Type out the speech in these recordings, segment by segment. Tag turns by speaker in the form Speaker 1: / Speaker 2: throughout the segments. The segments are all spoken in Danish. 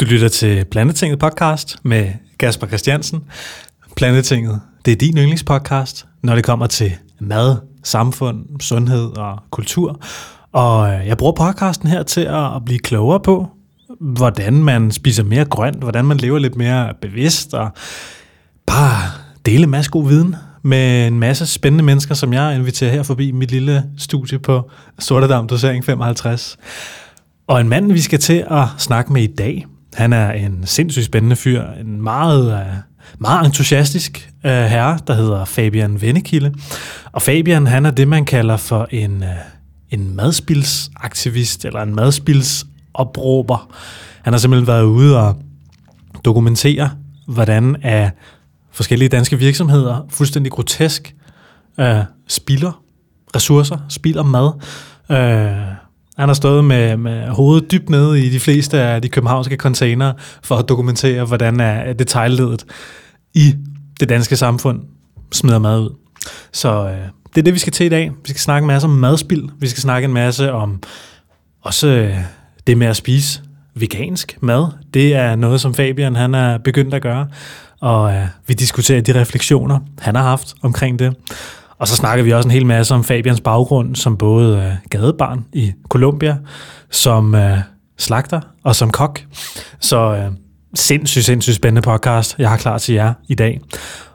Speaker 1: Du lytter til Plantetinget podcast med Kasper Christiansen. Plantetinget, det er din yndlingspodcast, når det kommer til mad, samfund, sundhed og kultur. Og øh, jeg bruger podcasten her til at blive klogere på, hvordan man spiser mere grønt, hvordan man lever lidt mere bevidst, og bare dele en masse god viden med en masse spændende mennesker, som jeg inviterer her forbi mit lille studie på Sortedam Dosering 55. Og en mand, vi skal til at snakke med i dag, han er en sindssygt spændende fyr, en meget, øh, meget entusiastisk uh, herre, der hedder Fabian Vennekilde. Og Fabian, han er det, man kalder for en, uh, en madspilsaktivist, eller en madspilsopråber. Han har simpelthen været ude og dokumentere, hvordan er forskellige danske virksomheder fuldstændig grotesk uh, spilder ressourcer, spilder mad. Uh, han har stået med, med hovedet dybt nede i de fleste af de københavnske containere for at dokumentere, hvordan er detaljledet i det danske samfund smider mad ud. Så øh, det er det, vi skal til i dag. Vi skal snakke en masse om madspild. Vi skal snakke en masse om også øh, det med at spise vegansk mad. Det er noget, som Fabian han er begyndt at gøre. Og øh, vi diskuterer de refleksioner, han har haft omkring det. Og så snakker vi også en hel masse om Fabians baggrund som både øh, gadebarn i Colombia, som øh, slagter og som kok. Så øh, sindssygt, sindssygt spændende podcast, jeg har klar til jer i dag.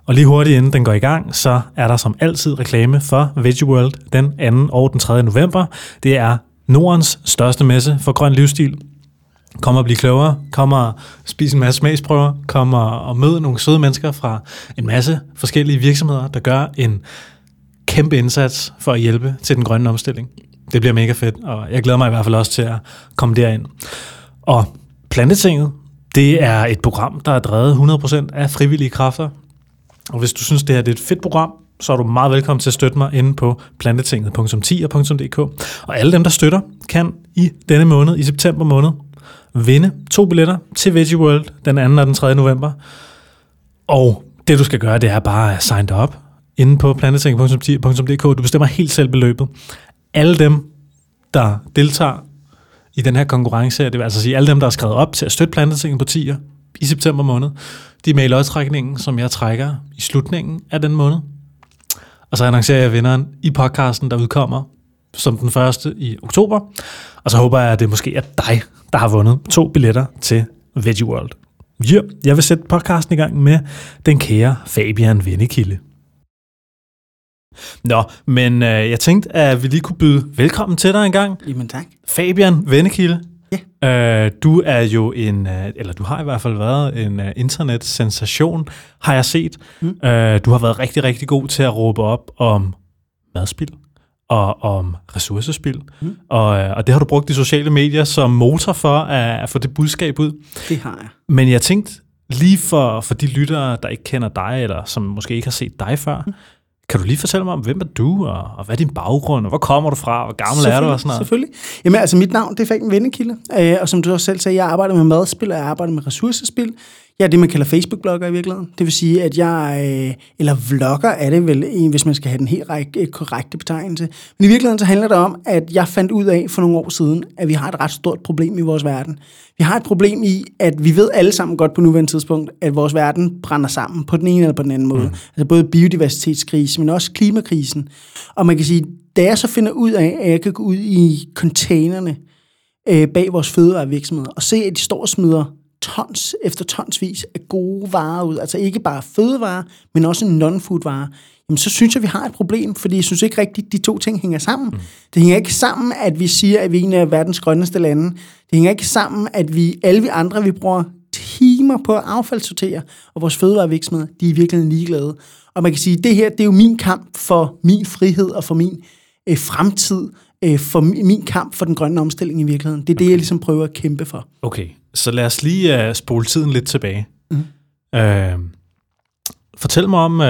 Speaker 1: Og lige hurtigt inden den går i gang, så er der som altid reklame for Veggie World den 2. og den 3. november. Det er Nordens største messe for grøn livsstil. Kom og blive klogere, kom og spise en masse smagsprøver, kom og møde nogle søde mennesker fra en masse forskellige virksomheder, der gør en kæmpe indsats for at hjælpe til den grønne omstilling. Det bliver mega fedt, og jeg glæder mig i hvert fald også til at komme derind. Og Plantetinget, det er et program, der er drevet 100% af frivillige kræfter. Og hvis du synes, det her det er et fedt program, så er du meget velkommen til at støtte mig inde på plantetinget.10.dk. Og alle dem, der støtter, kan i denne måned, i september måned, vinde to billetter til Veggie World den 2. og den 3. november. Og det du skal gøre, det er bare at sign dig op inde på planetering.dk. Du bestemmer helt selv beløbet. Alle dem, der deltager i den her konkurrence, det vil altså sige alle dem, der har skrevet op til at støtte Planetingen på 10'er i september måned, de er med i lodtrækningen, som jeg trækker i slutningen af den måned. Og så annoncerer jeg vinderen i podcasten, der udkommer som den første i oktober. Og så håber jeg, at det måske er dig, der har vundet to billetter til Veggie World. Ja, jeg vil sætte podcasten i gang med den kære Fabian Vennekilde. Nå, men øh, jeg tænkte, at vi lige kunne byde velkommen til dig en gang.
Speaker 2: Jamen tak.
Speaker 1: Fabian Vennekilde.
Speaker 2: Ja.
Speaker 1: Øh, du er jo en, øh, eller du har i hvert fald været en uh, internet-sensation, har jeg set. Mm. Øh, du har været rigtig, rigtig god til at råbe op om madspil og om ressourcespil. Mm. Og, øh, og det har du brugt de sociale medier som motor for at, at få det budskab ud.
Speaker 2: Det har jeg.
Speaker 1: Men jeg tænkte, lige for, for de lyttere, der ikke kender dig, eller som måske ikke har set dig før, mm kan du lige fortælle mig om, hvem er du, og, og hvad er din baggrund, og hvor kommer du fra, hvor gammel er du og sådan noget?
Speaker 2: Selvfølgelig. Jamen altså, mit navn, det er Fagen Vennekilde, øh, og som du også selv sagde, jeg arbejder med madspil, og jeg arbejder med ressourcespil. Jeg er det, man kalder Facebook-blogger i virkeligheden. Det vil sige, at jeg, øh, eller vlogger er det vel, hvis man skal have den helt øh, korrekte betegnelse. Men i virkeligheden så handler det om, at jeg fandt ud af for nogle år siden, at vi har et ret stort problem i vores verden. Vi har et problem i, at vi ved alle sammen godt på nuværende tidspunkt, at vores verden brænder sammen på den ene eller på den anden måde. Mm. Altså både biodiversitetskrise, men også klimakrisen. Og man kan sige, da jeg så finder ud af, at jeg kan gå ud i containerne øh, bag vores fødevarevirksomheder og se, at de står og smider tons efter tonsvis af gode varer ud, altså ikke bare fødevarer, men også non-food varer, jamen så synes jeg, vi har et problem, fordi jeg synes ikke rigtigt, de to ting hænger sammen. Mm. Det hænger ikke sammen, at vi siger, at vi er en af verdens grønneste lande. Det hænger ikke sammen, at vi alle vi andre, vi bruger timer på at affaldssortere, og vores fødevarevirksomheder, de er virkelig ligeglade. Og man kan sige, at det her, det er jo min kamp for min frihed og for min øh, fremtid, øh, for min kamp for den grønne omstilling i virkeligheden. Det er okay. det, jeg ligesom prøver at kæmpe for.
Speaker 1: Okay, så lad os lige uh, spole tiden lidt tilbage. Mm. Uh, fortæl mig om, uh,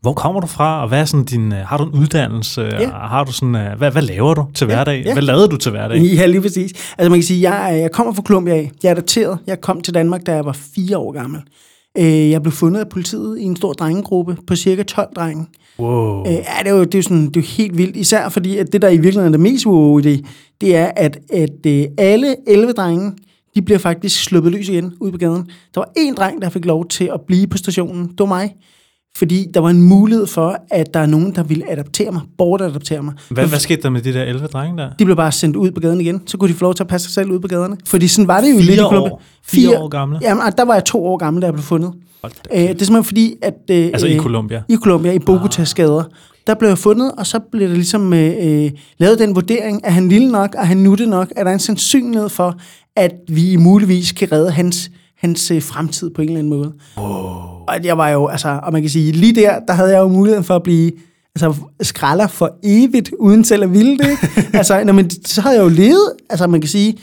Speaker 1: hvor kommer du fra, og hvad er sådan din, uh, har du en uddannelse, ja. og har du sådan, uh, hvad, hvad laver du til hverdag? Ja, ja. Hvad lavede du til hverdag?
Speaker 2: Ja, lige præcis. Altså man kan sige, jeg, jeg kommer fra Colombia af. Jeg er adopteret. Jeg kom til Danmark, da jeg var fire år gammel. Jeg blev fundet af politiet i en stor drengegruppe på cirka 12 drenge.
Speaker 1: Wow.
Speaker 2: ja, det er jo, det er jo sådan, det er jo helt vildt. Især fordi, at det der i virkeligheden er det mest wow i det, det er, at, at alle 11 drenge, de bliver faktisk sluppet løs igen ude på gaden. Der var en dreng, der fik lov til at blive på stationen. Det var mig. Fordi der var en mulighed for, at der er nogen, der ville adaptere mig, bortadaptere mig.
Speaker 1: Hvad, hvad skete der med de der 11 drenge der?
Speaker 2: De blev bare sendt ud på gaden igen. Så kunne de få lov til at passe sig selv ud på gaderne. Fordi sådan var det jo
Speaker 1: Fire
Speaker 2: lidt i
Speaker 1: år?
Speaker 2: Colombia.
Speaker 1: Fire år gamle?
Speaker 2: Jamen, og der var jeg to år gammel, da jeg blev fundet.
Speaker 1: Da
Speaker 2: Øh, det er simpelthen fordi, at... Øh,
Speaker 1: Altså i
Speaker 2: øh,
Speaker 1: Colombia?
Speaker 2: I Colombia, i Bogotás gader. Der blev jeg fundet, og så blev der ligesom øh, øh, lavet den vurdering, er han lille nok, er han nuttet nok, er der en sandsynlighed for, at vi muligvis kan redde hans, hans øh, fremtid på en eller anden måde. Og jeg var jo, altså, og man kan sige, lige der, der havde jeg jo muligheden for at blive altså, skralder for evigt, uden selv at ville det. Ikke? altså, når man, så havde jeg jo levet, altså man kan sige,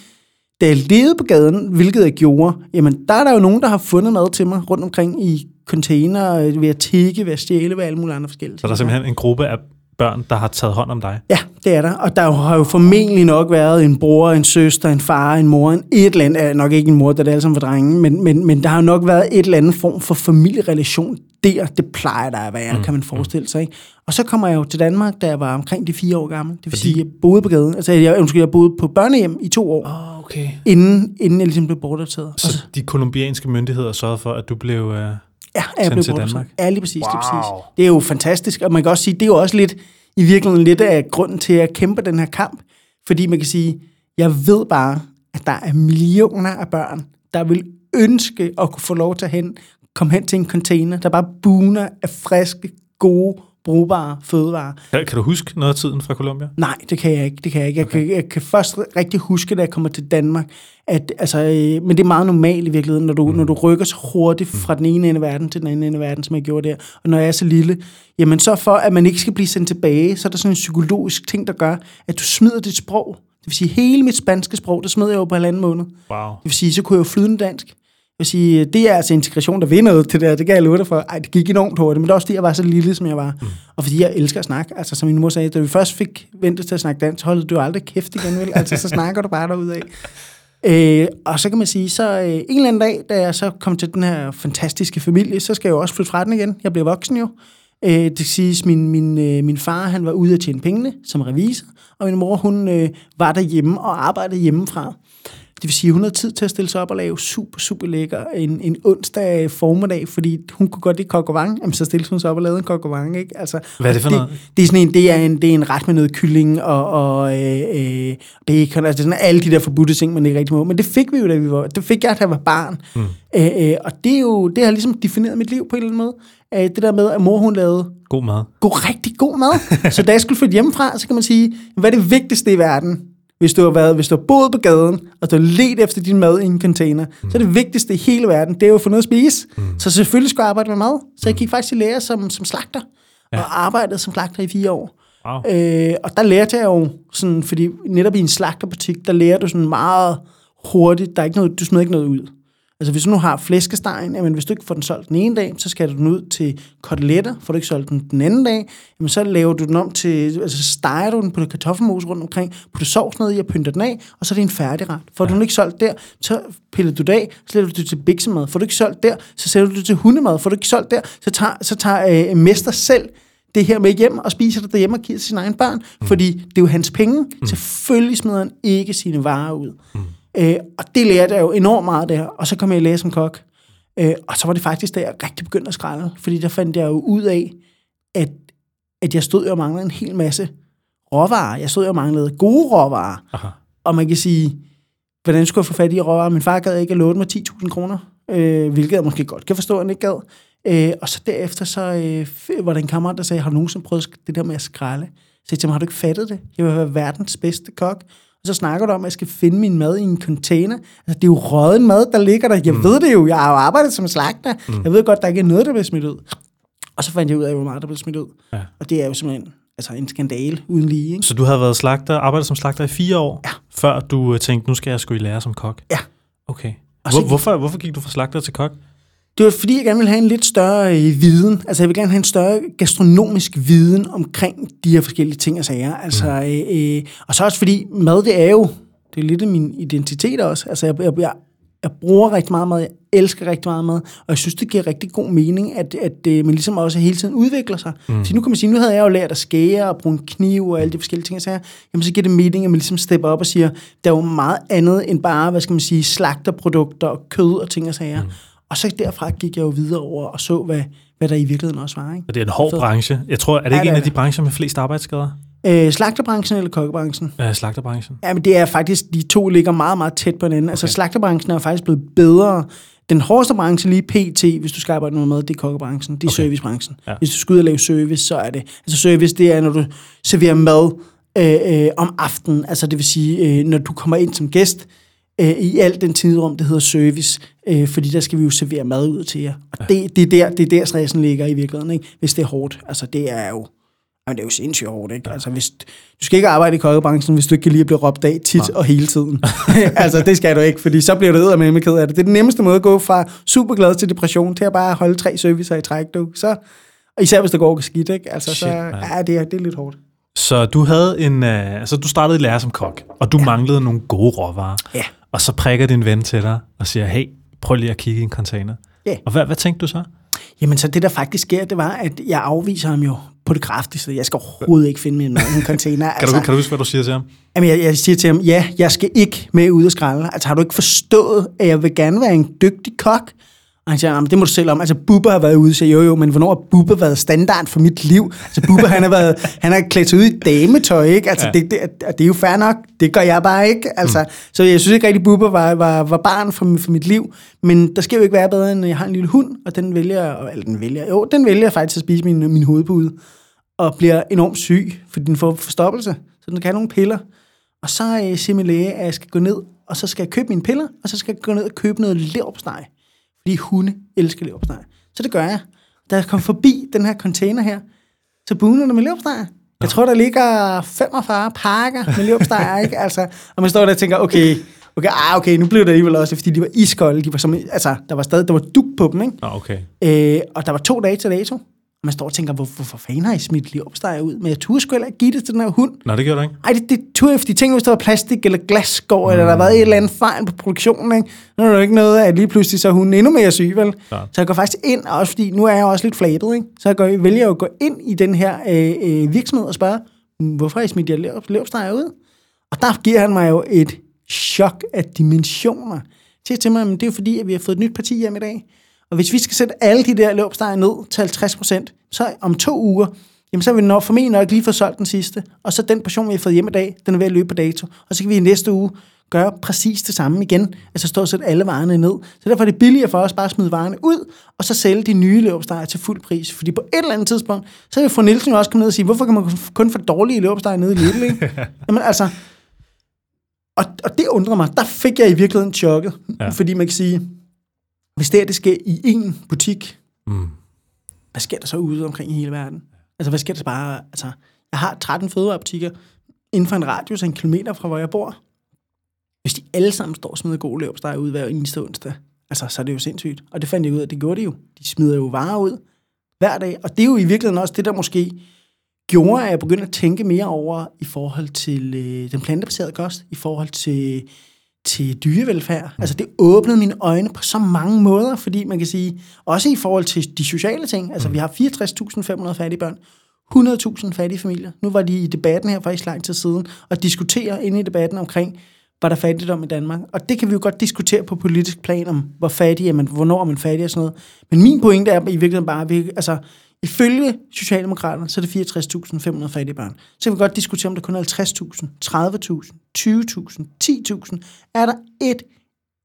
Speaker 2: da jeg levede på gaden, hvilket jeg gjorde, jamen der er der jo nogen, der har fundet mad til mig rundt omkring i container, ved at tikke, ved at stjæle, ved alle mulige andre forskellige
Speaker 1: Så der er simpelthen en gruppe af børn, der har taget hånd om dig?
Speaker 2: Ja, det er der. Og der har jo formentlig nok været en bror, en søster, en far, en mor, en et eller andet, nok ikke en mor, da det er alle sammen for drenge, men, men, men der har jo nok været et eller andet form for familierelation der. Det plejer der at være, mm. kan man forestille sig. Ikke? Og så kommer jeg jo til Danmark, da jeg var omkring de fire år gammel. Det vil
Speaker 1: Fordi-
Speaker 2: sige, jeg boede på gaden. Altså, jeg, undskyld, jeg boede på børnehjem i to år,
Speaker 1: Oh, okay.
Speaker 2: inden, inden jeg ligesom blev bortadopteret. Og
Speaker 1: Så de kolumbianske myndigheder sørgede for, at du blev... Øh...
Speaker 2: Ja, at jeg
Speaker 1: sendt
Speaker 2: blev
Speaker 1: til. Danmark.
Speaker 2: Ja, lige præcis, wow. lige præcis. Det er jo fantastisk, og man kan også sige, det er jo også lidt, i virkeligheden lidt af grunden til at kæmpe den her kamp. Fordi man kan sige, jeg ved bare, at der er millioner af børn, der vil ønske at kunne få lov til at hen, komme hen til en container, der bare buner af friske, gode, brugbare fødevarer.
Speaker 1: Kan, kan du huske noget af tiden fra Colombia?
Speaker 2: Nej, det kan jeg ikke. Det kan jeg ikke. Jeg, kan, jeg kan først rigtig huske, da jeg kommer til Danmark, at, altså, øh, men det er meget normalt i virkeligheden, når du, mm. når du rykker så hurtigt fra den ene ende af verden til den anden ende af verden, som jeg gjorde der. Og når jeg er så lille, jamen så for, at man ikke skal blive sendt tilbage, så er der sådan en psykologisk ting, der gør, at du smider dit sprog. Det vil sige, hele mit spanske sprog, det smed jeg jo på halvanden måned.
Speaker 1: Wow.
Speaker 2: Det vil sige, så kunne jeg jo flydende dansk. Vil sige, det er altså integration, der til det her. Det kan jeg love dig for. Ej, det gik enormt hurtigt, men det er også fordi, jeg var så lille, som jeg var. Mm. Og fordi jeg elsker at snakke. Altså, som min mor sagde, da vi først fik ventet til at snakke dansk, holdte du aldrig kæft igen, vel? Altså, så snakker du bare derudad. Øh, og så kan man sige, så øh, en eller anden dag, da jeg så kom til den her fantastiske familie, så skal jeg jo også flytte fra den igen. Jeg blev voksen jo. Øh, det siges, min, min, øh, min far han var ude at tjene pengene som revisor, og min mor hun øh, var derhjemme og arbejdede hjemmefra. Det vil sige, hun havde tid til at stille sig op og lave super, super lækker en, en onsdag formiddag, fordi hun kunne godt lide vin. Jamen, så stillede hun sig op og lavede en vin, ikke? Altså,
Speaker 1: Hvad er det for
Speaker 2: det,
Speaker 1: noget?
Speaker 2: Det er, sådan en, det, er en, det er en ret med noget kylling og, og øh, øh, bacon, altså det er sådan alle de der forbudte ting, man ikke rigtig må. Men det fik vi jo, da vi var, det fik jeg, da jeg var barn. Mm. Øh, øh, og det er jo, det har ligesom defineret mit liv på en eller anden måde. Øh, det der med, at mor hun lavede
Speaker 1: God mad.
Speaker 2: god, rigtig god mad. så da jeg skulle flytte hjemmefra, så kan man sige, hvad er det vigtigste i verden? Hvis du har, været, hvis du har boet på gaden, og du har let efter din mad i en container, mm. så er det vigtigste i hele verden, det er jo at få noget at spise. Mm. Så selvfølgelig skulle jeg arbejde med mad. Så jeg gik faktisk i lære som, som slagter, ja. og arbejdede som slagter i fire år.
Speaker 1: Wow.
Speaker 2: Øh, og der lærte jeg jo sådan, fordi netop i en slagterbutik, der lærer du sådan meget hurtigt, der er ikke noget, du smider ikke noget ud. Altså hvis du nu har flæskestegen, jamen hvis du ikke får den solgt den ene dag, så skal du den ud til koteletter, får du ikke solgt den den anden dag, jamen så laver du den om til, altså steger du den på det kartoffelmos rundt omkring, putter sovs ned i og pynter den af, og så er det en færdigret. Får ja. du den ikke solgt der, så piller du det af, så sætter du det til biksemad. Får du ikke solgt der, så sætter du det til hundemad. Får du ikke solgt der, så tager, så tager øh, mester selv det her med hjem og spiser det derhjemme og giver til sine egne børn, mm. fordi det er jo hans penge. Mm. Selvfølgelig smider han ikke sine varer ud. Mm. Øh, og det lærte jeg jo enormt meget der, og så kom jeg i lære som kok. Øh, og så var det faktisk, da jeg rigtig begyndte at skralde, fordi der fandt jeg jo ud af, at, at jeg stod og manglede en hel masse råvarer. Jeg stod og manglede gode råvarer.
Speaker 1: Aha.
Speaker 2: Og man kan sige, hvordan skulle jeg få fat i råvarer? Min far gad ikke at låne mig 10.000 kroner, øh, hvilket jeg måske godt kan forstå, at han ikke gad. Øh, og så derefter så øh, var der en kammerat, der sagde, har du nogensinde prøvet det der med at skralde? Så jeg tænkte, har du ikke fattet det? Jeg vil være verdens bedste kok. Og så snakker du om, at jeg skal finde min mad i en container. Altså, det er jo røget mad, der ligger der. Jeg mm. ved det jo. Jeg har jo arbejdet som slagter. Mm. Jeg ved godt, der ikke er noget, der bliver smidt ud. Og så fandt jeg ud af, hvor meget der blev smidt ud.
Speaker 1: Ja.
Speaker 2: Og det er jo simpelthen altså, en skandale uden lige. Ikke?
Speaker 1: Så du havde været slagter, arbejdet som slagter i fire år, ja. før du øh, tænkte, nu skal jeg sgu i lære som kok?
Speaker 2: Ja.
Speaker 1: Okay.
Speaker 2: Så
Speaker 1: Hvor,
Speaker 2: gik-
Speaker 1: hvorfor, hvorfor gik du fra slagter til kok?
Speaker 2: Det var fordi, jeg gerne ville have en lidt større øh, viden. Altså, jeg vil gerne have en større gastronomisk viden omkring de her forskellige ting og sager. Altså, øh, øh, og så også fordi, mad, det er jo, det er lidt af min identitet også. Altså, jeg, jeg, jeg, Jeg bruger rigtig meget mad. Jeg elsker rigtig meget mad. Og jeg synes, det giver rigtig god mening, at, at, at man ligesom også hele tiden udvikler sig. Mm. Så nu kan man sige, nu havde jeg jo lært at skære og bruge en kniv og alle de forskellige ting, jeg siger. Jamen, så giver det mening, at man ligesom stepper op og siger, der er jo meget andet end bare, hvad skal man sige, slagterprodukter og kød og ting og sager. Mm. Og så derfra gik jeg jo videre over og så, hvad, hvad der i virkeligheden også var. Ikke?
Speaker 1: Og det er en hård
Speaker 2: Så-
Speaker 1: branche. Jeg tror, er det
Speaker 2: Ja,
Speaker 1: ikke
Speaker 2: det
Speaker 1: en af de brancher med flest arbejdsskader?
Speaker 2: Øh, slagterbranchen eller kokkebranchen?
Speaker 1: Ja, slagterbranchen.
Speaker 2: Ja, men det er faktisk, de to ligger meget, meget tæt på hinanden. Okay. Altså slagterbranchen er faktisk blevet bedre. Den hårdeste branche lige pt, hvis du skal arbejde med mad, det er kokkebranchen, det er
Speaker 1: Okay.
Speaker 2: servicebranchen.
Speaker 1: Ja.
Speaker 2: Ja. Hvis du skal ud og lave service, så er det... Altså service, det er, når du serverer mad øh, øh, om aftenen. Altså det vil sige, øh, når du kommer ind som gæst, øh, i alt den tidsrum, det hedder service, øh, fordi der skal vi jo servere mad ud til jer. Og det, det, er der, det er der stressen ligger i virkeligheden, ikke? hvis det er hårdt. Altså det er jo... Jamen, det er jo sindssygt hårdt, ikke? Altså, hvis, du skal ikke arbejde i kokkebranchen, hvis du ikke kan lide at blive råbt af tit og hele tiden. altså, det skal du ikke, fordi så bliver du med med ked af det. Det er den nemmeste måde at gå fra super glad til depression, til at bare holde tre servicer i træk, du. Så, og især hvis det går skidt, ikke? Altså,
Speaker 1: Shit,
Speaker 2: så, ja, det er, det er lidt hårdt.
Speaker 1: Så du havde en, uh, altså du startede i lære som kok, og du ja. manglede nogle gode råvarer.
Speaker 2: Ja.
Speaker 1: Og så prikker din ven til dig og siger, hey, prøv lige at kigge i en container.
Speaker 2: Ja.
Speaker 1: Og hvad, hvad tænkte du så?
Speaker 2: Jamen, så det der faktisk sker, det var, at jeg afviser ham jo på det kraftigste. Jeg skal overhovedet ikke finde min mad i en container.
Speaker 1: Kan, du, kan du huske, hvad du siger til ham?
Speaker 2: Jamen, jeg, jeg siger til ham, ja, jeg skal ikke med ud og skralde. Altså, har du ikke forstået, at jeg vil gerne være en dygtig kok? Og han siger, "Jamen, det må du selv om. Altså, Bubba har været ude, så jo jo, men hvornår har Bubba været standard for mit liv? Altså, Bubba, han har, været, han har klædt sig ud i dametøj, ikke? Altså,
Speaker 1: Ja.
Speaker 2: ja. det, det, det, er jo fair nok. Det gør jeg bare ikke. Altså, mm. Så jeg synes ikke rigtig, Bubba var, var, var barn for, for mit liv. Men der skal jo ikke være bedre, end jeg har en lille hund, og den vælger, eller den vælger, jo, den vælger faktisk at spise min, min hovedpude og bliver enormt syg, fordi den får forstoppelse, så den kan have nogle piller. Og så øh, siger min læge, at jeg skal gå ned, og så skal jeg købe mine piller, og så skal jeg gå ned og købe noget leverpostej. Fordi hunde elsker leverpostej. Så det gør jeg. Da jeg kom forbi den her container her, så buner der med leverpostej. Jeg tror, der ligger 45 pakker med leverpostej, ikke? Altså, og man står der og tænker, okay, okay, ah, okay, nu blev det alligevel også, fordi de var iskolde. De var som, altså, der var stadig, der var duk på dem, ikke?
Speaker 1: Nå, okay.
Speaker 2: Øh, og der var to dage til dato. Og man står og tænker, hvor, hvorfor fanden har I smidt leverpostej ud? Men jeg turde sgu heller ikke give det til den her hund.
Speaker 1: Nå, det gjorde du ikke.
Speaker 2: Ej, det, det turde jeg, fordi tænk, hvis der var plastik eller glasskår, mm. eller der har været et eller andet fejl på produktionen, ikke? Nu er der jo ikke noget at lige pludselig så er hun endnu mere syg, vel?
Speaker 1: Klart.
Speaker 2: Så jeg går faktisk ind, også fordi nu er jeg også lidt flabet, ikke? Så jeg går, vælger jeg at gå ind i den her øh, øh, virksomhed og spørge, hvorfor har I smidt jer leverpostej ud? Og der giver han mig jo et chok af dimensioner. Siger til mig, at det er jo fordi, at vi har fået et nyt parti hjem i dag. Og hvis vi skal sætte alle de der leverpostejer ned til 50 procent, så om to uger, jamen så vil vi nok, formentlig nok lige få solgt den sidste. Og så den portion, vi har fået hjem i dag, den er ved at løbe på dato. Og så kan vi i næste uge gøre præcis det samme igen. Altså stå og sætte alle varerne ned. Så derfor er det billigere for os bare at smide varerne ud, og så sælge de nye leverpostejer til fuld pris. Fordi på et eller andet tidspunkt, så vil fru Nielsen også komme ned og sige, hvorfor kan man kun få dårlige leverpostejer nede i Lidl, ikke? Jamen altså, og, og det undrer mig. Der fik jeg i virkeligheden chokket.
Speaker 1: Ja.
Speaker 2: Fordi man kan sige, hvis det her det sker i én butik,
Speaker 1: Mm.
Speaker 2: hvad sker der så ude omkring i hele verden? Altså, hvad sker der så bare? Altså, jeg har 13 fødevarebutikker inden for en radius af en kilometer fra, hvor jeg bor. Hvis de alle sammen står og smider gode leverpostej ud hver eneste onsdag, altså, så er det jo sindssygt. Og det fandt jeg ud af, det gjorde de jo. De smider jo varer ud hver dag. Og det er jo i virkeligheden også det, der måske gjorde, at jeg begyndte at tænke mere over i forhold til øh, den plantebaserede kost, i forhold til, til dyrevelfærd. Altså det åbnede mine øjne på så mange måder, fordi man kan sige, også i forhold til de sociale ting, altså vi har 64.500 fattige børn, 100.000 fattige familier. Nu var de i debatten her for ikke lang tid siden, og diskuterer inde i debatten omkring, var der fattigdom i Danmark. Og det kan vi jo godt diskutere på politisk plan om, hvor fattig er man, hvornår er man fattig og sådan noget. Men min pointe er i virkeligheden bare, at vi, altså, ifølge Socialdemokraterne, så er det 64.500 fattige børn. Så kan vi godt diskutere, om der kun er 50.000, 30.000, 20.000, 10.000. Er der et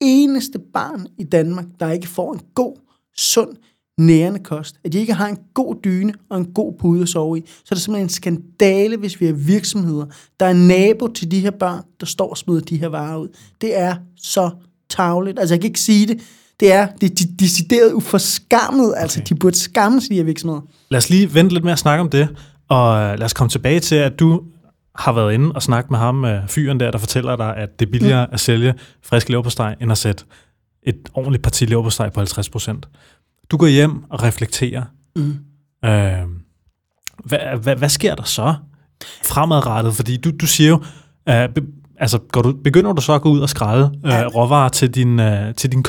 Speaker 2: eneste barn i Danmark, der ikke får en god, sund, nærende kost, at de ikke har en god dyne og en god pude at sove i, så er det simpelthen en skandale, hvis vi har virksomheder, der er nabo til de her børn, der står og smider de her varer ud. Det er så tavligt. Altså, jeg kan ikke sige det. Det er, det er de- decideret uforskammet. Altså,
Speaker 1: Okay.
Speaker 2: de burde skamme de her virksomheder.
Speaker 1: Lad os lige vente lidt med at snakke om det, og øh, lad os komme tilbage til, at du har været inde og snakket med ham, øh, fyren der, der fortæller dig, at det er billigere mm. at sælge frisk leverpostej, end at sætte et ordentligt parti leverpostej på 50 procent. Du går hjem og reflekterer.
Speaker 2: Mm.
Speaker 1: Øh, hvad, hvad, hvad sker der så fremadrettet? Fordi du, du siger jo, øh, be- altså går du, begynder du så at gå ud og skrælle øh, råvarer til din, øh, til din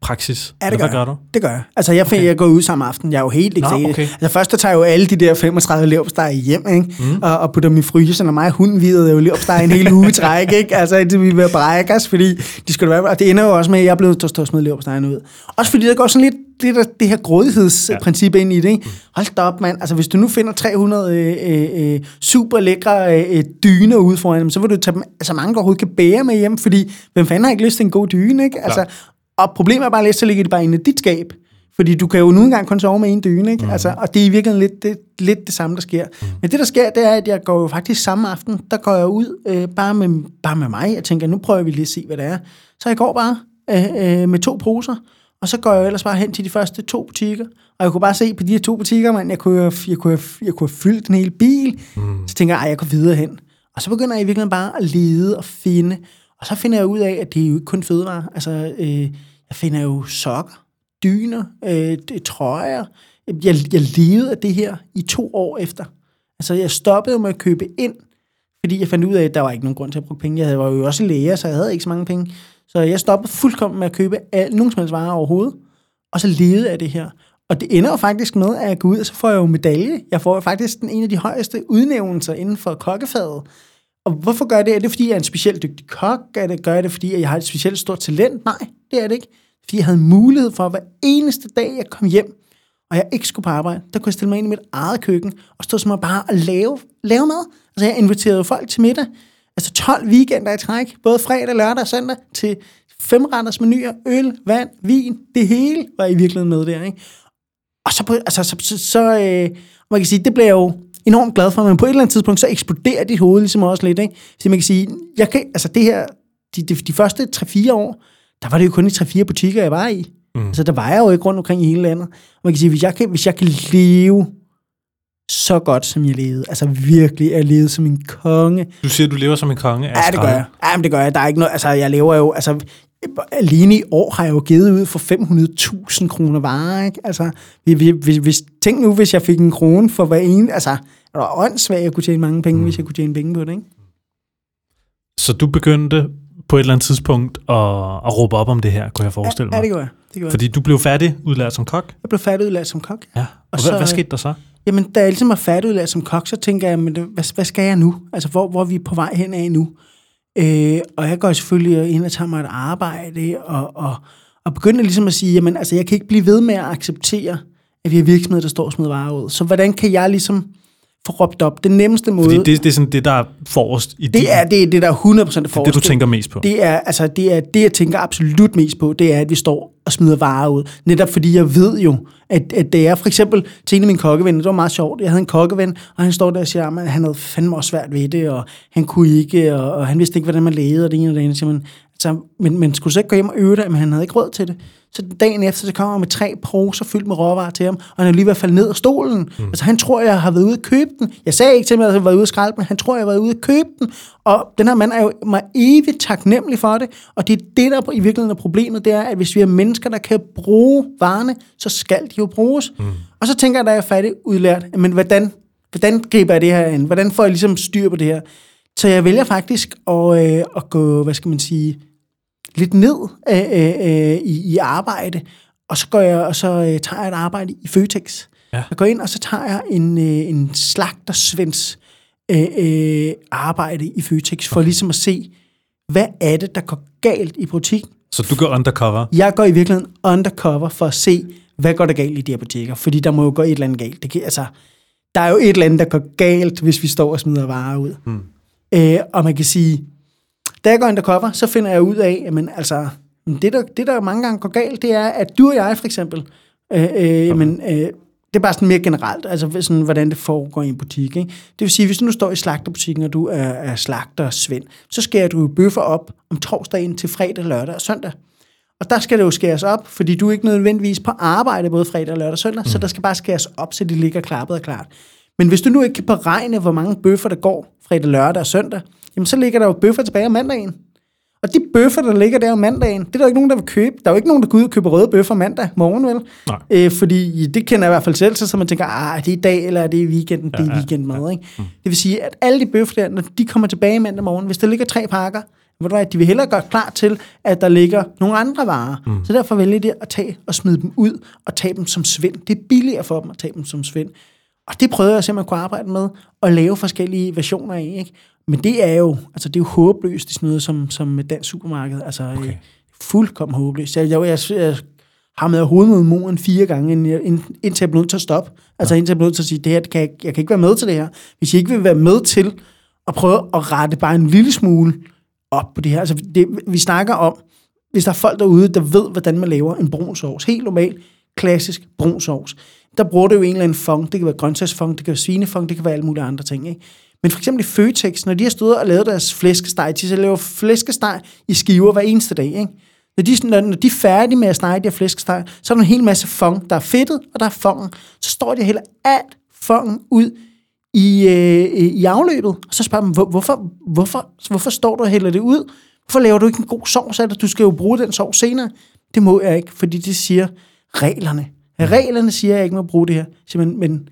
Speaker 1: kokkepraksis?
Speaker 2: Ja, det gør,
Speaker 1: hvad gør du?
Speaker 2: Det gør jeg. Altså, jeg, okay. jeg går ud samme aften. Jeg er jo helt
Speaker 1: Nå,
Speaker 2: ikke
Speaker 1: okay.
Speaker 2: Altså, først der tager jeg jo alle de der 35 leverpostej hjem, ikke? Mm. Og, og putter dem i fryseren, og mig og hunden videre jo leverpostej en hel uge træk, ikke? Altså, det vi vil brække os, fordi de skulle være... Og det ender jo også med, at jeg er blevet til at smide leverpostejen ud. Også fordi der går sådan lidt det, der, det her grådighedsprincip ind i det, ikke? Hold da op, mand. Altså, hvis du nu finder 300 øh, øh, øh, super lækre øh, dyner ude foran dem, så vil du tage dem, altså mange, der overhovedet kan bære med hjem, fordi hvem fanden har ikke lyst til en god dyne, ikke? Altså, og problemet er bare lidt, så ligger det bare inde i dit skab. Fordi du kan jo nu engang kun sove med en dyne, ikke? Mm. Altså, og det er i virkeligheden lidt det, lidt det samme, der sker. Mm. Men det, der sker, det er, at jeg går jo faktisk samme aften, der går jeg ud øh, bare, med, bare med mig. Jeg tænker, nu prøver vi lige at se, hvad det er. Så jeg går bare øh, øh, med to poser, og så går jeg ellers bare hen til de første to butikker. Og jeg kunne bare se på de her to butikker, man, jeg kunne, have- jeg kunne, jeg kunne have fyldt en hel bil. Mm. Så tænker jeg, ej, jeg går videre hen. Og så begynder jeg i virkeligheden bare at lede og finde. Og så finder jeg ud af, at det er jo ikke kun fødevarer. Altså, øh, jeg finder jo sokker, dyner, øh, trøjer. Jeg, jeg levede af det her i to år efter. Altså, jeg stoppede med at købe ind, fordi jeg fandt ud af, at der var ikke nogen grund til at bruge penge. Jeg var jo også læger, så jeg havde ikke så mange penge. Så jeg stoppede fuldkommen med at købe al, nogen som helst varer overhovedet, og så levede af det her. Og det ender jo faktisk med, at jeg går ud, og så får jeg jo medalje. Jeg får jo faktisk den en af de højeste udnævnelser inden for kokkefaget. Og hvorfor gør jeg det? Er det, fordi jeg er en specielt dygtig kok? Er det, gør jeg det, fordi jeg har et specielt stort talent? Nej, det er det ikke. Fordi jeg havde mulighed for, at hver eneste dag, jeg kom hjem, og jeg ikke skulle på arbejde, der kunne jeg stille mig ind i mit eget køkken, og stå som bare og lave, lave mad. Altså, jeg inviterede folk til middag. Altså 12 weekender i træk, både fredag, lørdag og søndag, til femretters menuer, øl, vand, vin, det hele var i virkeligheden med der, ikke? Og så, på, altså, så, så, så øh, man kan sige, det blev jo enormt glad for, men på et eller andet tidspunkt, så eksploderer dit hoved ligesom også lidt, ikke? Så man kan sige, jeg kan, altså det her, de, de, de første 3-4 år, der var det jo kun i 3-4 butikker, jeg var i. Mm. Altså der var jeg jo ikke rundt omkring i hele landet. Og man kan sige, hvis jeg kan, hvis jeg kan leve så godt, som jeg levede, altså virkelig, jeg levede som en konge,
Speaker 1: Du siger, du lever som en konge
Speaker 2: Ja, det gør jeg. Ja, men det gør jeg. Der er ikke noget, altså, jeg lever jo, altså, alene i år har jeg jo givet ud for 500.000 kroner varer, ikke? Altså, vi- vi- hvis, hvis, tænk nu, hvis jeg fik en krone for hver ene, altså, det var åndssvagt, at jeg kunne tjene mange penge, mm. hvis jeg kunne tjene penge på det, ikke?
Speaker 1: Så du begyndte på et eller andet tidspunkt at, at råbe op om det her, kunne jeg forestille
Speaker 2: Ja,
Speaker 1: mig.
Speaker 2: det gør jeg. Det jeg.
Speaker 1: Fordi du blev færdig udlært som kok.
Speaker 2: Jeg blev færdigudlært som kok.
Speaker 1: Ja. Og, og
Speaker 2: så-
Speaker 1: hvad, hvad skete der så?
Speaker 2: Jamen, da jeg ligesom er færdigudlært som kok, så tænker jeg, men hvad, hvad skal jeg nu? Altså, hvor, hvor er vi på vej hen af nu? Øh, og jeg går selvfølgelig ind og tager mig et arbejde, og, og, og begynder ligesom at sige, jamen, altså, jeg kan ikke blive ved med at acceptere, at vi har virksomheder, der står og smider varer ud. Så hvordan kan jeg ligesom råbt op? Den nemmeste måde,
Speaker 1: Fordi det, det er sådan det, der er forrest i din,
Speaker 2: det er det, er det der er 100%
Speaker 1: det,
Speaker 2: forskel.
Speaker 1: du tænker mest på.
Speaker 2: Det er, altså, det er det, jeg tænker absolut mest på, det er, at vi står og smider varer ud. Netop fordi jeg ved jo, at, at det er for eksempel til en af mine kokkevenner, det var meget sjovt. Jeg havde en kokkeven, og han står der og siger, at han havde fandme også svært ved det, og han kunne ikke, og, og han vidste ikke, hvordan man lavede, og det ene og det andet. Så man, altså, men, men skulle så ikke gå hjem og øve det, men han havde ikke råd til det. Så dagen efter, så kommer han med tre poser fyldt med råvarer til ham, og han er lige ved at falde ned af stolen. Mm. Altså han tror, jeg har været ude at købe den. Jeg sagde ikke til mig, at jeg har været ude at skralde, men han tror, jeg har været ude at købe den. Og den her mand er jo mig evigt taknemmelig for det. Og det er det, der i virkeligheden er problemet, det er, at hvis vi er mennesker, der kan bruge varerne, så skal de jo bruges. Mm. Og så tænker jeg, da jeg er færdig udlært, men hvordan, hvordan griber jeg det her ind? Hvordan får jeg ligesom styr på det her? Så jeg vælger faktisk at, øh, at gå, hvad skal man sige, lidt ned øh, øh, i, i arbejde, og så går jeg og så øh, tager jeg et arbejde i Føtex.
Speaker 1: Ja.
Speaker 2: Jeg går ind, og så tager jeg en, øh, en slagtersvends øh, øh, arbejde i Føtex, for okay. ligesom at se, hvad er det, der går galt i butikken.
Speaker 1: Så du går undercover.
Speaker 2: Jeg går i virkeligheden undercover for at se, hvad går der galt i de her butikker, fordi der må jo gå et eller andet galt. Det kan, altså, der er jo et eller andet, der går galt, hvis vi står og smider varer ud. Mm. Øh, og man kan sige, da jeg går undercover, så finder jeg ud af, at altså, det, der, det, der mange gange går galt, det er, at du og jeg for eksempel, øh, øh, jamen, øh, det er bare sådan mere generelt, altså sådan, hvordan det foregår i en butik. Ikke? Det vil sige, hvis du nu står i slagterbutikken, og du er, er slagter Svend, så skærer du jo bøffer op om torsdagen til fredag, lørdag og søndag. Og der skal det jo skæres op, fordi du er ikke nødvendigvis på arbejde både fredag, lørdag og søndag, mm. så der skal bare skæres op, så det ligger klappet og klart. Men hvis du nu ikke kan beregne, hvor mange bøffer der går fredag, lørdag og søndag, jamen så ligger der jo bøffer tilbage om mandagen. Og de bøffer, der ligger der om mandagen, det er der ikke nogen, der vil købe. Der er jo ikke nogen, der går ud og køber røde bøffer mandag morgen, vel?
Speaker 1: Nej.
Speaker 2: Øh, fordi det kender jeg i hvert fald selv, så man tænker, ah, er det i dag, eller er det i weekenden? Ja, det er weekendmad, ikke? Mm. Det vil sige, at alle de bøffer der, når de kommer tilbage mandag morgen, hvis der ligger tre pakker, ved du hvad, de vil hellere gøre klar til, at der ligger nogle andre varer. Mm. Så derfor vælger de at tage og smide dem ud og tage dem som svind. Det er billigere for dem at tage dem som svind. Og det prøvede jeg simpelthen at kunne arbejde med, og lave forskellige versioner af, ikke? Men det er jo, altså det er jo håbløst, det sådan noget som, som med dansk supermarked. Altså okay. fuldkommen håbløst. Jeg, jeg, jeg, jeg har med hovedet mod muren fire gange, indtil jeg blev nødt til at stoppe. Altså ja. indtil jeg blev nødt til at sige, det her, kan jeg, jeg kan ikke være med til det her. Hvis I ikke vil være med til at prøve at rette bare en lille smule op på det her. Altså det, vi snakker om, hvis der er folk derude, der ved, hvordan man laver en brun sovs. Helt normal, klassisk brun sovs. Der bruger det jo en eller anden fong. Det kan være grøntsagsfong, det kan være svinefong, det kan være alle mulige andre ting. Ikke? Men for eksempel i Føtex, når de har stået og lavet deres flæskesteg, de så laver flæskesteg i skiver hver eneste dag. Ikke? Når de, når, når de er færdige med at snege de her flæskesteg, så er der en hel masse fong. Der er fedtet, og der er fongen. Så står de heller alt fongen ud i, øh, i afløbet. Og så spørger man, hvor, hvorfor, hvorfor, hvorfor står du og hælder det ud? Hvorfor laver du ikke en god sovs af det? Du skal jo bruge den sovs senere. Det må jeg ikke, fordi det siger reglerne. Reglerne siger, at jeg ikke må bruge det her. Så, men, men,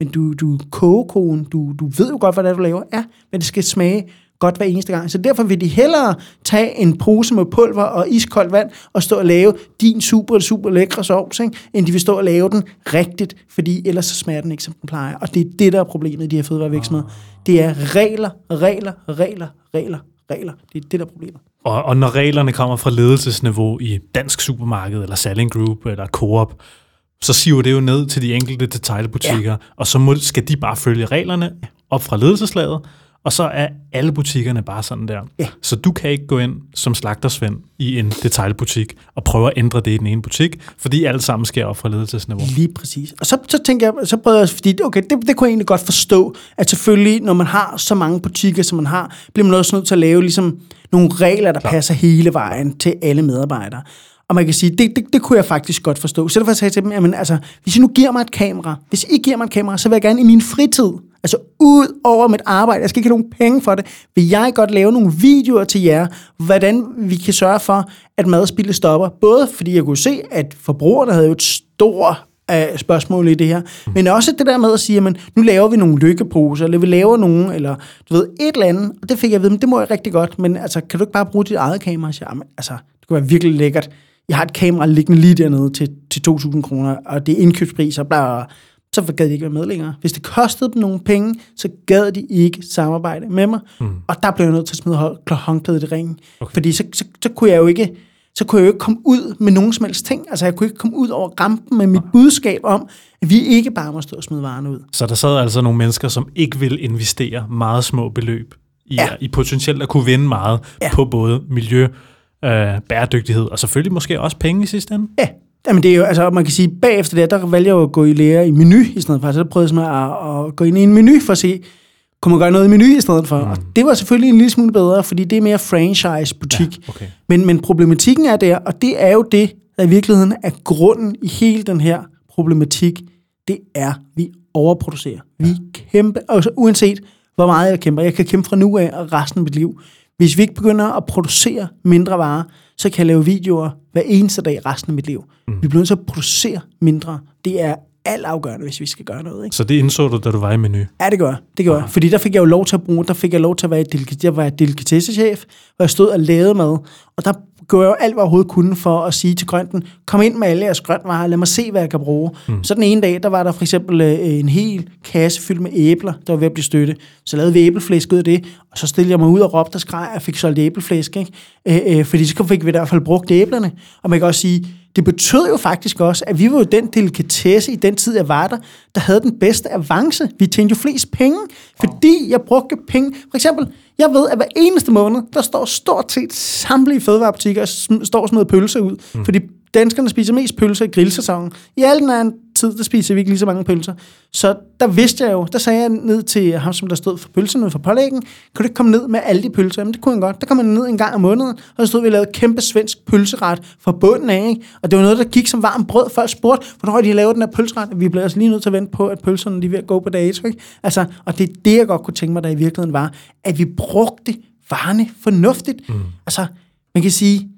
Speaker 2: men du, du er kogekonen, du, du ved jo godt, hvad det er, du laver. Ja, men det skal smage godt hver eneste gang. Så derfor vil de hellere tage en pose med pulver og iskoldt vand og stå og lave din super, super lækre sovs, ikke? end de vil stå og lave den rigtigt, fordi ellers så smager den ikke, som den plejer. Og det er det, der er problemet i de her fødevarevirksomheder. Det er regler, regler, regler, regler, regler. Det er det, der er problemet.
Speaker 1: Og, og når reglerne kommer fra ledelsesniveau i dansk supermarked, eller Selling Group, eller Coop, så siver det jo ned til de enkelte detaljbutikker, ja. og så må, skal de bare følge reglerne op fra ledelseslaget, og så er alle butikkerne bare sådan der. Ja. Så du kan ikke gå ind som slagtersvend i en detailbutik og prøve at ændre det i den ene butik, fordi alt sammen sker op fra ledelsesniveau.
Speaker 2: Lige præcis. Og så, så tænker jeg, så prøver jeg, fordi okay, det, det kunne jeg egentlig godt forstå, at selvfølgelig, når man har så mange butikker, som man har, bliver man også nødt til at lave ligesom nogle regler, der Klar. passer hele vejen til alle medarbejdere. Og man kan sige, det, det, det kunne jeg faktisk godt forstå. Så derfor sagde jeg til dem, jamen altså, hvis I nu giver mig et kamera, hvis I giver mig et kamera, så vil jeg gerne i min fritid, altså ud over mit arbejde, jeg skal ikke have nogen penge for det, vil jeg godt lave nogle videoer til jer, hvordan vi kan sørge for, at madspildet stopper. Både fordi jeg kunne se, at forbrugerne havde jo et stort øh, spørgsmål i det her. Men også det der med at sige, jamen, nu laver vi nogle lykkeposer, eller vi laver nogle, eller du ved, et eller andet. Og det fik jeg at vide, men det må jeg rigtig godt. Men altså, kan du ikke bare bruge dit eget kamera? Så, jamen, altså, det kunne være virkelig lækkert jeg har et kamera liggende lige dernede til, til 2.000 kroner, og det er indkøbspriser, bla, så gad de ikke være med længere. Hvis det kostede dem nogle penge, så gad de ikke samarbejde med mig, mm. og der blev jeg nødt til at smide håndklædet i ringen, okay. fordi så, så, så, kunne jeg jo ikke så kunne jeg jo ikke komme ud med nogen som helst ting. Altså, jeg kunne ikke komme ud over rampen med mit budskab om, at vi ikke bare må stå og smide varerne ud.
Speaker 1: Så der sad altså nogle mennesker, som ikke vil investere meget små beløb i, ja. i potentielt at kunne vinde meget ja. på både miljø, øh, bæredygtighed, og selvfølgelig måske også penge i sidste ende.
Speaker 2: Ja, Jamen det er jo, altså man kan sige, bagefter det, der vælger jeg at gå i lære i menu i stedet for. Så der prøvede jeg at, at gå ind i en menu for at se, kunne man gøre noget i menu i stedet for? Mm. Og det var selvfølgelig en lille smule bedre, fordi det er mere franchise-butik. Ja, okay. men, men problematikken er der, og det er jo det, der i virkeligheden er grunden i hele den her problematik, det er, vi overproducerer. Vi ja. kæmper, altså uanset hvor meget jeg kæmper, jeg kan kæmpe fra nu af og resten af mit liv, hvis vi ikke begynder at producere mindre varer, så kan jeg lave videoer hver eneste dag resten af mit liv. Mm. Vi bliver nødt til at producere mindre. Det er alt afgørende, hvis vi skal gøre noget. Ikke?
Speaker 1: Så det indså du, da du var i menu?
Speaker 2: Ja, det gør Det gør jeg. Fordi der fik jeg jo lov til at bruge, der fik jeg lov til at være, jeg var delikatessechef, hvor jeg stod og lavede mad. Og der gjorde jeg jo alt, hvad jeg overhovedet kunne for at sige til grønten, kom ind med alle jeres grøntvarer, lad mig se, hvad jeg kan bruge. Mm. Så den ene dag, der var der for eksempel øh, en hel kasse fyldt med æbler, der var ved at blive støtte. Så lavede vi æbleflæsk ud af det, og så stillede jeg mig ud og råbte og skreg, og fik solgt æbleflæsk. Ikke? Øh, øh, fordi så fik vi i hvert fald brugt æblerne. Og man kan også sige, det betød jo faktisk også, at vi var jo den delikatesse i den tid, jeg var der, der havde den bedste avance. Vi tjente jo flest penge, fordi jeg brugte penge. For eksempel, jeg ved, at hver eneste måned, der står stort set samtlige fødevarebutikker og står og smider pølser ud. Mm. Fordi danskerne spiser mest pølser i grillsæsonen. I al den anden tid, der spiser vi ikke lige så mange pølser. Så der vidste jeg jo, der sagde jeg ned til ham, som der stod for pølserne for pålæggen, kan du ikke komme ned med alle de pølser? Jamen det kunne han godt. Der kom han ned en gang om måneden, og så stod vi og lavede kæmpe svensk pølseret fra bunden af. Ikke? Og det var noget, der gik som varmt brød. Folk spurgte, hvornår har de lavet den her pølseret? Vi blev altså lige nødt til at vente på, at pølserne de ved at gå på dato. Ikke? Altså, og det er det, jeg godt kunne tænke mig, der i virkeligheden var, at vi brugte varerne fornuftigt. Mm. Altså, man kan sige,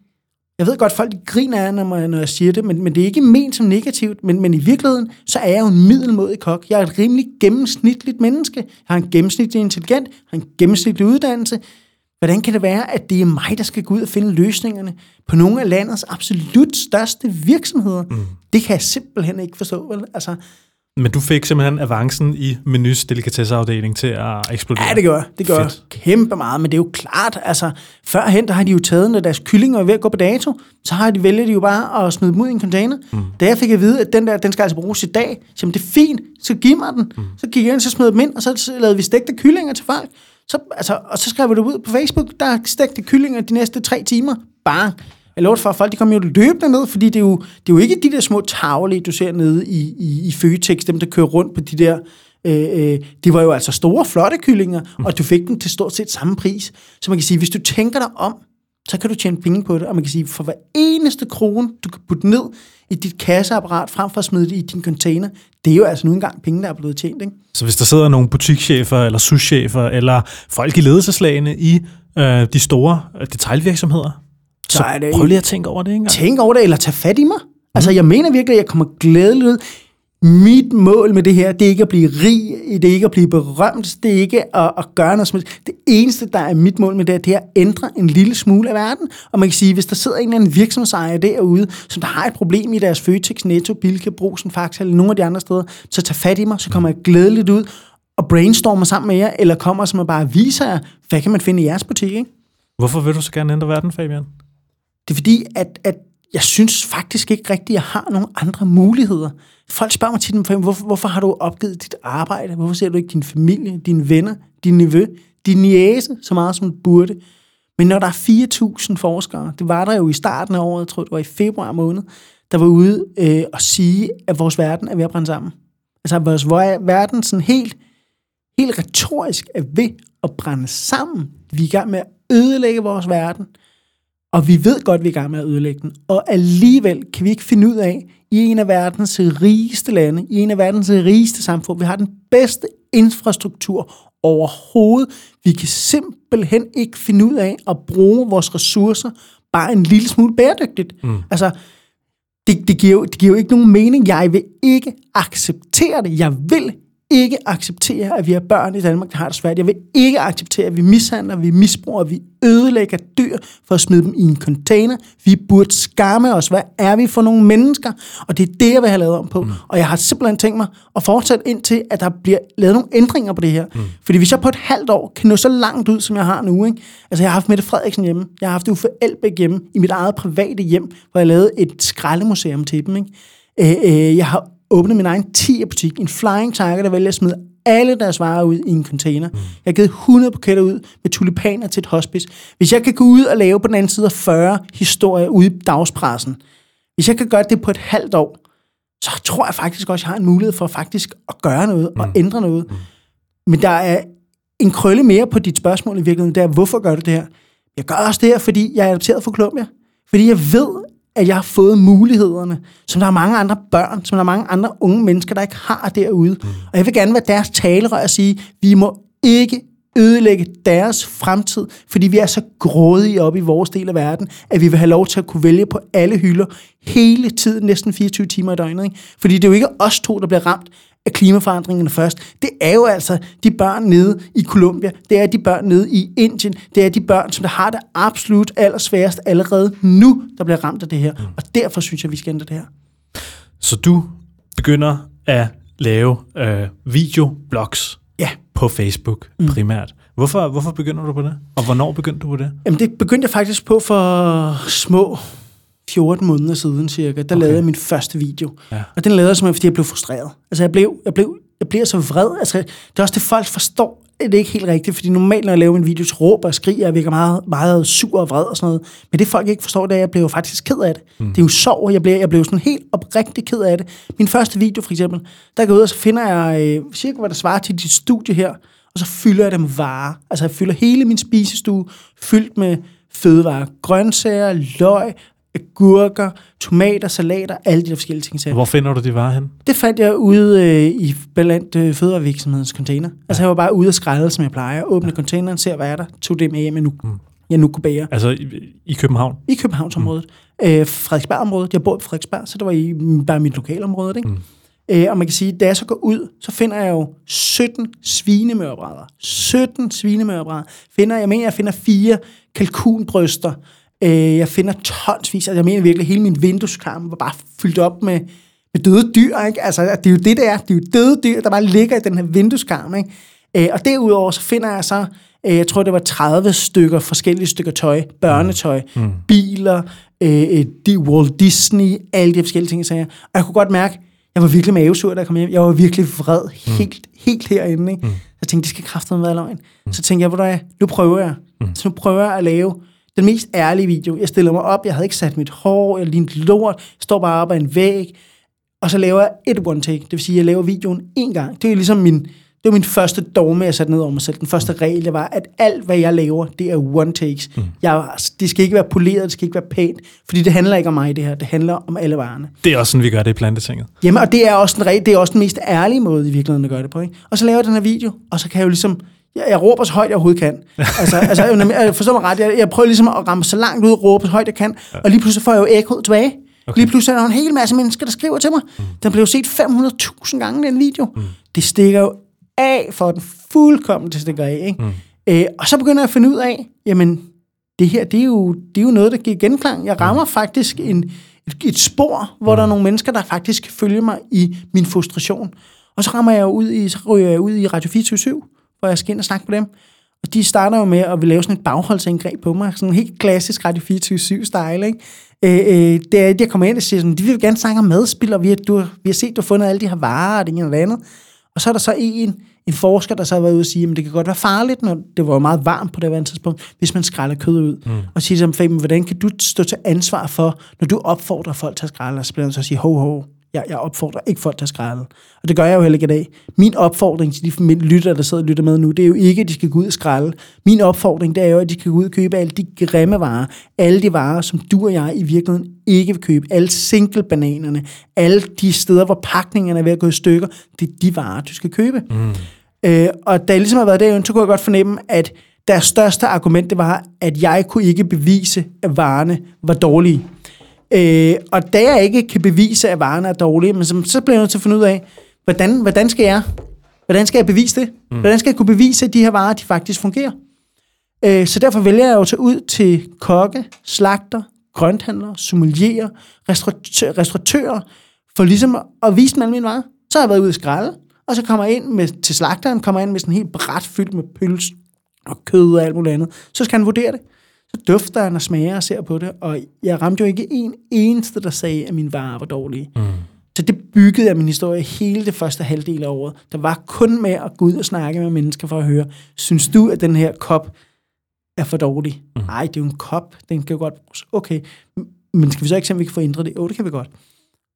Speaker 2: jeg ved godt, folk griner af, når, jeg, når jeg siger det, men, men det er ikke ment som negativt, men, men i virkeligheden, så er jeg jo en middelmodig kok. Jeg er et rimelig gennemsnitligt menneske. Jeg har en gennemsnitlig intelligent, har en gennemsnitlig uddannelse. Hvordan kan det være, at det er mig, der skal gå ud og finde løsningerne på nogle af landets absolut største virksomheder? Mm. Det kan jeg simpelthen ikke forstå. Vel? Altså,
Speaker 1: men du fik simpelthen avancen i menus delikatesseafdeling til at eksplodere.
Speaker 2: Ja, det gør. Det gør Fedt. kæmpe meget, men det er jo klart, altså førhen, der har de jo taget, når deres kyllinger er ved at gå på dato, så har de vælget de jo bare at smide dem ud i en container. Mm. Da jeg fik at vide, at den der, den skal altså bruges i dag, så det er fint, så giv mig den. Mm. Så gik jeg ind, så smed dem ind, og så lavede vi stegte kyllinger til folk. Så, altså, og så skrev vi det ud på Facebook, der er stegte kyllinger de næste tre timer. Bare jeg lover for, at folk de kommer jo løbende ned, fordi det er jo, det er jo ikke de der små tavle, du ser nede i, i, i Føtex, dem der kører rundt på de der, øh, øh, de var jo altså store, flotte kyllinger, mm. og du fik dem til stort set samme pris. Så man kan sige, hvis du tænker dig om, så kan du tjene penge på det, og man kan sige, for hver eneste krone, du kan putte ned i dit kasseapparat, frem for at smide det i din container, det er jo altså nu engang penge, der er blevet tjent. Ikke?
Speaker 1: Så hvis der sidder nogle butikschefer, eller souschefer, eller folk i ledelseslagene i øh, de store øh, detaljvirksomheder, så, er det, prøv lige at tænke over det, ikke?
Speaker 2: Tænk over det, eller tag fat i mig. Altså, jeg mener virkelig, at jeg kommer glædeligt ud. Mit mål med det her, det er ikke at blive rig, det er ikke at blive berømt, det er ikke at, at gøre noget som Det eneste, der er mit mål med det, det er at ændre en lille smule af verden. Og man kan sige, hvis der sidder en eller anden virksomhedsejer derude, som der har et problem i deres Føtex, Netto, Bilka, Brugsen, Faxe eller nogle af de andre steder, så tag fat i mig, så kommer jeg glædeligt ud og brainstormer sammen med jer, eller kommer som at bare viser jer, hvad kan man finde i jeres butik, ikke?
Speaker 1: Hvorfor vil du så gerne ændre verden, Fabian?
Speaker 2: Det er fordi, at, at jeg synes faktisk ikke rigtigt, at jeg har nogle andre muligheder. Folk spørger mig tit, hvorfor, hvorfor har du opgivet dit arbejde? Hvorfor ser du ikke din familie, dine venner, din nevø, din niæse så meget, som du burde? Men når der er 4.000 forskere, det var der jo i starten af året, jeg tror det var i februar måned, der var ude øh, og sige, at vores verden er ved at brænde sammen. Altså at vores verden sådan helt, helt retorisk er ved at brænde sammen. Vi er i gang med at ødelægge vores verden. Og vi ved godt, at vi er i gang med at ødelægge den. Og alligevel kan vi ikke finde ud af, i en af verdens rigeste lande, i en af verdens rigeste samfund, vi har den bedste infrastruktur overhovedet. Vi kan simpelthen ikke finde ud af at bruge vores ressourcer bare en lille smule bæredygtigt. Mm. Altså, det, det, giver jo, det giver jo ikke nogen mening. Jeg vil ikke acceptere det. Jeg vil ikke acceptere, at vi har børn i Danmark, der har det svært. Jeg vil ikke acceptere, at vi mishandler, vi misbruger, vi ødelægger dyr for at smide dem i en container. Vi burde skamme os. Hvad er vi for nogle mennesker? Og det er det, jeg vil have lavet om på. Mm. Og jeg har simpelthen tænkt mig at fortsætte indtil, at der bliver lavet nogle ændringer på det her. Mm. Fordi hvis jeg på et halvt år kan nå så langt ud, som jeg har nu, ikke? altså jeg har haft Mette Frederiksen hjemme, jeg har haft Uffe Elbæk hjemme i mit eget private hjem, hvor jeg lavede et skraldemuseum til dem. Ikke? Øh, øh, jeg har åbnet min egen 10-butik, en Flying Tiger, der vælger at smide alle deres varer ud i en container. Mm. Jeg har givet 100 buketter ud med tulipaner til et hospice. Hvis jeg kan gå ud og lave på den anden side af 40 historier ude i dagspressen, hvis jeg kan gøre det på et halvt år, så tror jeg faktisk også, at jeg har en mulighed for faktisk at gøre noget mm. og ændre noget. Mm. Men der er en krølle mere på dit spørgsmål i virkeligheden, det er, hvorfor gør du det her? Jeg gør også det her, fordi jeg er adopteret for Colombia. Fordi jeg ved, at jeg har fået mulighederne, som der er mange andre børn, som der er mange andre unge mennesker, der ikke har derude. Mm. Og jeg vil gerne være deres talerør og sige, vi må ikke ødelægge deres fremtid, fordi vi er så grådige op i vores del af verden, at vi vil have lov til at kunne vælge på alle hylder hele tiden, næsten 24 timer i døgnet. Ikke? Fordi det er jo ikke os to, der bliver ramt af klimaforandringerne først. Det er jo altså de børn nede i Colombia, det er de børn nede i Indien, det er de børn, som der har det absolut allersværest allerede nu, der bliver ramt af det her. Mm. Og derfor synes jeg, vi skal ændre det her.
Speaker 1: Så du begynder at lave øh, videoblogs
Speaker 2: ja.
Speaker 1: på Facebook mm. primært. Hvorfor, hvorfor begynder du på det? Og hvornår begyndte du på det?
Speaker 2: Jamen det begyndte jeg faktisk på for små 14 måneder siden cirka, der okay. lavede jeg min første video. Ja. Og den lavede jeg simpelthen, fordi jeg blev frustreret. Altså jeg blev, jeg blev, jeg bliver så vred. Altså, det er også det, folk forstår. Det er ikke helt rigtigt, fordi normalt, når jeg laver en video, så råber og skriger, jeg virker meget, meget sur og vred og sådan noget. Men det folk ikke forstår, det er, at jeg blev faktisk ked af det. Mm. Det er jo sorg, jeg blev, jeg blev sådan helt oprigtig ked af det. Min første video for eksempel, der går ud, og så finder jeg øh, cirka, hvad der svarer til dit studie her, og så fylder jeg dem varer. Altså jeg fylder hele min spisestue fyldt med fødevarer, grøntsager, løg, agurker, tomater, salater, alle de der forskellige ting.
Speaker 1: Hvor finder du de varer hen?
Speaker 2: Det fandt jeg ude øh, i blandt øh, fødevarevirksomhedens container. Ja. Altså jeg var bare ude og skrælle, som jeg plejer. Åbne ja. containeren, ser hvad er der, tog det med hjem nu. Mm. jeg nu kunne bære.
Speaker 1: Altså i, i København?
Speaker 2: I Københavnsområdet. Mm. Øh, Frederiksberg-området. Jeg bor i Frederiksberg, så det var i bare mit lokalområde. Ikke? Mm. Øh, og man kan sige, da jeg så går ud, så finder jeg jo 17 svinemørbrædder. 17 svinemørbrædder. Finder, jeg mener, jeg finder fire kalkunbryster. Øh, jeg finder tonsvis. Altså, jeg mener virkelig, hele min vindueskarm var bare fyldt op med, med døde dyr. Ikke? Altså, det er jo det, der er. Det er jo døde dyr, der bare ligger i den her vindueskarm. Ikke? Øh, og derudover så finder jeg så, øh, jeg tror det var 30 stykker forskellige stykker tøj, børnetøj, mm. mm. biler, øh, de Walt Disney, alle de forskellige ting, jeg sagde. Og jeg kunne godt mærke, jeg var virkelig mavesur, da jeg kom hjem. Jeg var virkelig vred, mm. helt, helt herinde. Ikke? Mm. Jeg tænkte, det skal kraftigt være løgn. Mm. Så tænkte jeg, hvor nu prøver jeg. Mm. Så nu prøver jeg at lave den mest ærlige video. Jeg stiller mig op, jeg havde ikke sat mit hår, jeg lignede lort, står bare op ad en væg, og så laver jeg et one take. Det vil sige, at jeg laver videoen en gang. Det er ligesom min, det var min første dogme, jeg satte ned over mig selv. Den første regel, det var, at alt, hvad jeg laver, det er one takes. Mm. Jeg, det skal ikke være poleret, det skal ikke være pænt, fordi det handler ikke om mig, det her. Det handler om alle varerne.
Speaker 1: Det er også sådan, vi gør det i plantetinget.
Speaker 2: Jamen, og det er også den, det er også den mest ærlige måde, i virkeligheden, at gøre det på. Ikke? Og så laver jeg den her video, og så kan jeg jo ligesom, jeg, jeg råber så højt, jeg overhovedet kan. altså, altså jeg forstår mig ret, jeg, jeg prøver ligesom at ramme så langt ud, og råbe så højt jeg kan, ja. og lige pludselig får jeg jo ekkoet tilbage. Okay. Lige pludselig er der en hel masse mennesker, der skriver til mig. Mm. Den blev set 500.000 gange, den video. Mm. Det stikker jo af for den fuldkommen til stikker af. Ikke? Mm. Øh, og så begynder jeg at finde ud af, jamen, det her, det er jo, det er jo noget, der giver genklang. Jeg rammer mm. faktisk en, et, et spor, hvor mm. der er nogle mennesker, der faktisk følger mig i min frustration. Og så rammer jeg ud i, så ryger jeg ud i Radio 24 hvor jeg skal ind og snakke med dem. Og de starter jo med at vil lave sådan et bagholdsindgreb på mig. Sådan en helt klassisk Radio 24-7-style, ikke? Øh, øh, det er, at jeg kommer ind og siger sådan, de vil gerne snakke om madspil, og vi har, du, vi har set, du har fundet alle de her varer, og det ene eller andet. Og så er der så en, en forsker, der så har været ude og sige, at det kan godt være farligt, når det var meget varmt på det her tidspunkt, hvis man skræller kød ud. Mm. Og siger til dem, hvordan kan du stå til ansvar for, når du opfordrer folk til at skrælle? Og så bliver så sige, ho, ho, jeg, jeg opfordrer ikke folk til at skrælle. Og det gør jeg jo heller ikke i dag. Min opfordring til de lytter, der sidder og lytter med nu, det er jo ikke, at de skal gå ud og skrælle. Min opfordring, det er jo, at de skal gå ud og købe alle de grimme varer. Alle de varer, som du og jeg i virkeligheden ikke vil købe. Alle single-bananerne. Alle de steder, hvor pakningerne er ved at gå i stykker. Det er de varer, du skal købe. Mm. Øh, og da jeg ligesom har været der, så kunne jeg godt fornemme, at deres største argument, det var, at jeg kunne ikke bevise, at varerne var dårlige. Øh, og da jeg ikke kan bevise, at varerne er dårlige, men så, så bliver jeg nødt til at finde ud af, hvordan, hvordan skal jeg Hvordan skal jeg bevise det? Mm. Hvordan skal jeg kunne bevise, at de her varer de faktisk fungerer? Øh, så derfor vælger jeg jo at tage ud til kokke, slagter, grønthandlere, sommelierer, restauratører, restauratører, for ligesom at vise dem alle mine varer. Så har jeg været ude i skralde, og så kommer jeg ind med, til slagteren, kommer jeg ind med sådan en helt bræt fyldt med pøls og kød og alt muligt andet. Så skal han vurdere det. Så dufter han og smager og ser på det, og jeg ramte jo ikke en eneste, der sagde, at min varer var dårlige. Mm. Så det byggede jeg min historie hele det første halvdel af året. Der var kun med at gå ud og snakke med mennesker for at høre, synes du, at den her kop er for dårlig? Mm. Nej, det er jo en kop, den kan jo godt bruges. Okay, men skal vi så ikke se, om vi kan få ændret det? Jo, det kan vi godt.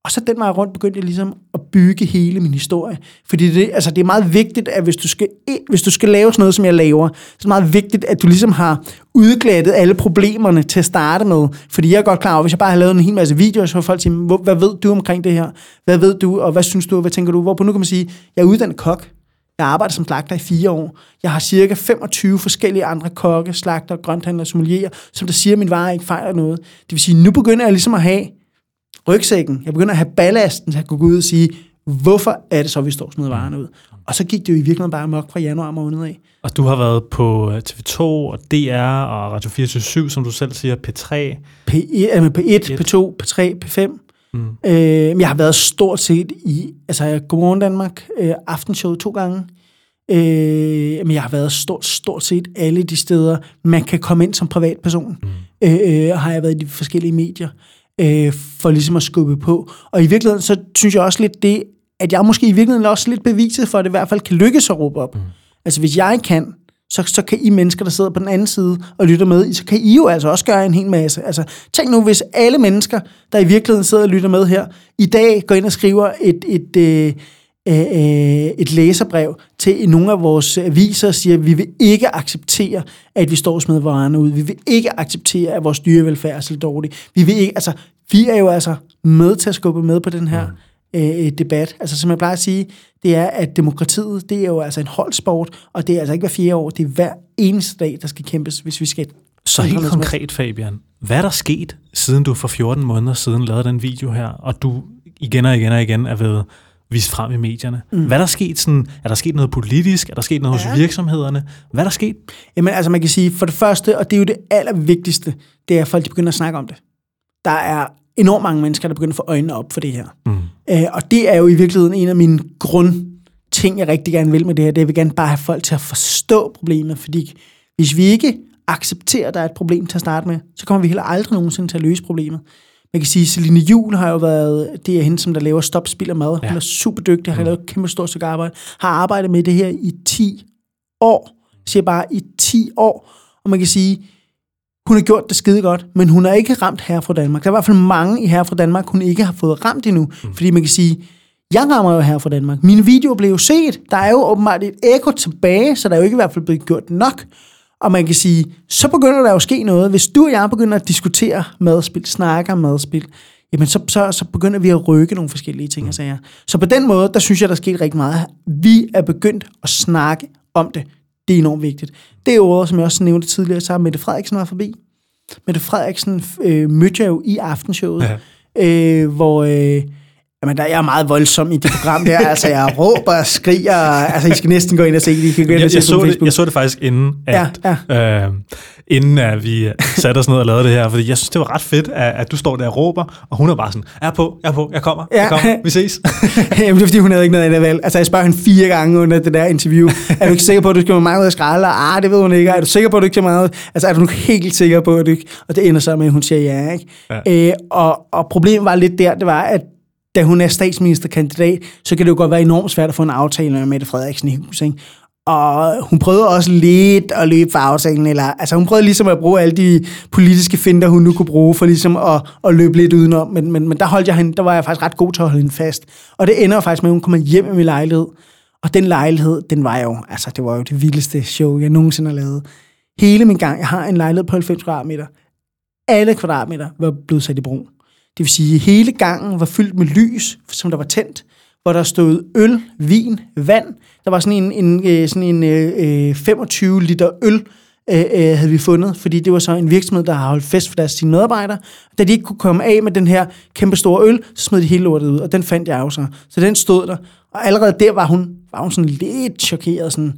Speaker 2: Og så den vej rundt begyndte jeg ligesom at bygge hele min historie. Fordi det, altså det er meget vigtigt, at hvis du, skal, hvis du skal lave sådan noget, som jeg laver, så er det meget vigtigt, at du ligesom har udglattet alle problemerne til at starte med. Fordi jeg er godt klar over, hvis jeg bare har lavet en hel masse videoer, så vil folk sige, hvad ved du omkring det her? Hvad ved du, og hvad synes du, hvad tænker du? Hvorpå nu kan man sige, jeg er uddannet kok. Jeg arbejder som slagter i fire år. Jeg har cirka 25 forskellige andre kokke, slagter, grønthandler, sommelierer, som der siger, at min vare ikke fejler noget. Det vil sige, nu begynder jeg ligesom at have rygsækken. Jeg begynder at have ballasten til at gå ud og sige, hvorfor er det så, vi står og smider varerne ud? Og så gik det jo i virkeligheden bare mok fra januar måned af.
Speaker 1: Og du har været på øh, TV2 og DR og Radio 24 som du selv siger, P3.
Speaker 2: P1, P1, P2, P3, P5. Mm. Øh, jeg har været stort set i, altså Godmorgen Danmark, øh, aftenshow to gange. Øh, men jeg har været stort, stort set alle de steder, man kan komme ind som privatperson. Mm. Øh, øh, har jeg været i de forskellige medier øh, for ligesom at skubbe på. Og i virkeligheden, så synes jeg også lidt det, at jeg måske i virkeligheden også lidt beviset for, at det i hvert fald kan lykkes at råbe op. Mm. Altså hvis jeg kan, så, så kan I mennesker, der sidder på den anden side og lytter med, så kan I jo altså også gøre en hel masse. Altså, tænk nu, hvis alle mennesker, der i virkeligheden sidder og lytter med her, i dag går ind og skriver et, et, et, øh, Øh, øh, et læserbrev til nogle af vores aviser og siger, at vi vil ikke acceptere, at vi står og smider varerne ud. Vi vil ikke acceptere, at vores dyrevelfærd er så dårlig. Vi vil ikke, altså, vi er jo altså med til at skubbe med på den her øh, debat. Altså, som jeg plejer at sige, det er, at demokratiet, det er jo altså en holdsport, og det er altså ikke hver fjerde år, det er hver eneste dag, der skal kæmpes, hvis vi skal
Speaker 1: Så helt konkret, Fabian, hvad er der sket, siden du for 14 måneder siden lavede den video her, og du igen og igen og igen er ved vist frem i medierne. Mm. Hvad er der sket? Sådan, er der sket noget politisk? Er der sket noget ja. hos virksomhederne? Hvad er der sket?
Speaker 2: Jamen altså man kan sige, for det første, og det er jo det allervigtigste, det er, at folk de begynder at snakke om det. Der er enormt mange mennesker, der begynder at få øjnene op for det her. Mm. Øh, og det er jo i virkeligheden en af mine grundting, jeg rigtig gerne vil med det her. Det er, jeg vil gerne bare have folk til at forstå problemet, fordi hvis vi ikke accepterer, at der er et problem til at starte med, så kommer vi heller aldrig nogensinde til at løse problemet. Man kan sige, at Celine Jul har jo været, det er hende, som der laver Stop, Spil og Mad. Ja. Hun er super dygtig, har mm. lavet et kæmpe stort stykke arbejde. Har arbejdet med det her i 10 år. Jeg siger bare i 10 år. Og man kan sige, hun har gjort det skide godt, men hun er ikke ramt her fra Danmark. Der er i hvert fald mange i her fra Danmark, hun ikke har fået ramt endnu. Mm. Fordi man kan sige, jeg rammer jo her fra Danmark. Mine videoer blev jo set. Der er jo åbenbart et ekko tilbage, så der er jo ikke i hvert fald blevet gjort nok. Og man kan sige, så begynder der jo at ske noget. Hvis du og jeg begynder at diskutere madspil, snakker madspil, jamen så, så, så begynder vi at rykke nogle forskellige ting og sager. Så på den måde, der synes jeg, der er sket rigtig meget. Vi er begyndt at snakke om det. Det er enormt vigtigt. Det er jo som jeg også nævnte tidligere, så har Mette Frederiksen været forbi. Mette Frederiksen øh, mødte jeg jo i aftenshowet, ja. øh, hvor... Øh, Jamen, der, jeg er meget voldsom i det program der. altså, jeg råber og skriger. Altså, I skal næsten gå ind og se det. I kan gå ind
Speaker 1: jeg,
Speaker 2: og se
Speaker 1: jeg, så det, jeg så det faktisk inden, at, ja, ja. Øh, inden at vi satte os ned og lavede det her. Fordi jeg synes, det var ret fedt, at, at du står der og råber, og hun er bare sådan, jeg er på, jeg er på, jeg kommer, ja. jeg kommer, vi ses.
Speaker 2: Jamen, det er fordi, hun havde ikke noget andet valg. Altså, jeg spørger hende fire gange under det der interview. er du ikke sikker på, at du skal med mig ud og skralde? Ah, det ved hun ikke. Er du sikker på, at du ikke skal med mig Altså, er du helt sikker på, at du ikke... Og det ender så med, at hun siger ja, ikke? Ja. Øh, og, og problemet var lidt der, det var, at da hun er statsministerkandidat, så kan det jo godt være enormt svært at få en aftale med Mette Frederiksen i hus. Ikke? Og hun prøvede også lidt at løbe for aftalen, eller, altså hun prøvede ligesom at bruge alle de politiske finder, hun nu kunne bruge, for ligesom at, at løbe lidt udenom, men, men, men der, holdt jeg hende, der var jeg faktisk ret god til at holde hende fast. Og det ender faktisk med, at hun kommer hjem i min lejlighed, og den lejlighed, den var jo, altså det var jo det vildeste show, jeg nogensinde har lavet. Hele min gang, jeg har en lejlighed på 90 kvadratmeter. Alle kvadratmeter var blevet sat i brug. Det vil sige, at hele gangen var fyldt med lys, som der var tændt, hvor der stod øl, vin, vand. Der var sådan en, en, øh, sådan en øh, øh, 25 liter øl, øh, havde vi fundet, fordi det var så en virksomhed, der har holdt fest for deres sine medarbejdere. Da de ikke kunne komme af med den her kæmpe store øl, så smed de hele lortet ud, og den fandt jeg også. Så den stod der. Og allerede der var hun, var hun sådan lidt chokeret, sådan,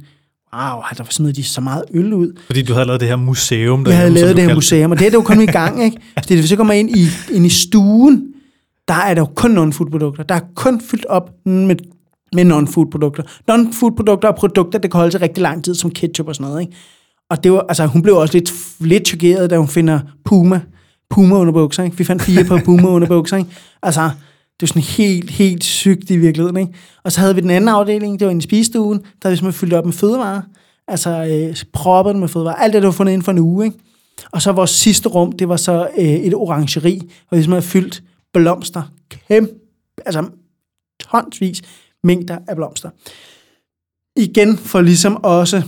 Speaker 2: wow, der smidt de så meget øl ud.
Speaker 1: Fordi du havde lavet det her museum.
Speaker 2: Der jeg havde lavet det her museum, og det er det jo kun i gang, ikke? Fordi hvis jeg kommer ind i, ind i stuen, der er der jo kun non-food-produkter. Der er kun fyldt op med, med non-food-produkter. Non-food-produkter er produkter, der kan holde sig rigtig lang tid, som ketchup og sådan noget, ikke? Og det var, altså, hun blev også lidt, lidt chokeret, da hun finder Puma, Puma underbukser, ikke? Vi fandt fire på Puma underbukser, ikke? Altså, det var sådan helt, helt sygt i virkeligheden. Ikke? Og så havde vi den anden afdeling, det var en i spisestuen, der vi simpelthen fyldt op med fødevarer. Altså øh, proppet med fødevarer. Alt det, der var fundet inden for en uge. Ikke? Og så vores sidste rum, det var så øh, et orangeri, hvor vi simpelthen havde fyldt blomster. Kæmpe, altså tonsvis mængder af blomster. Igen for ligesom også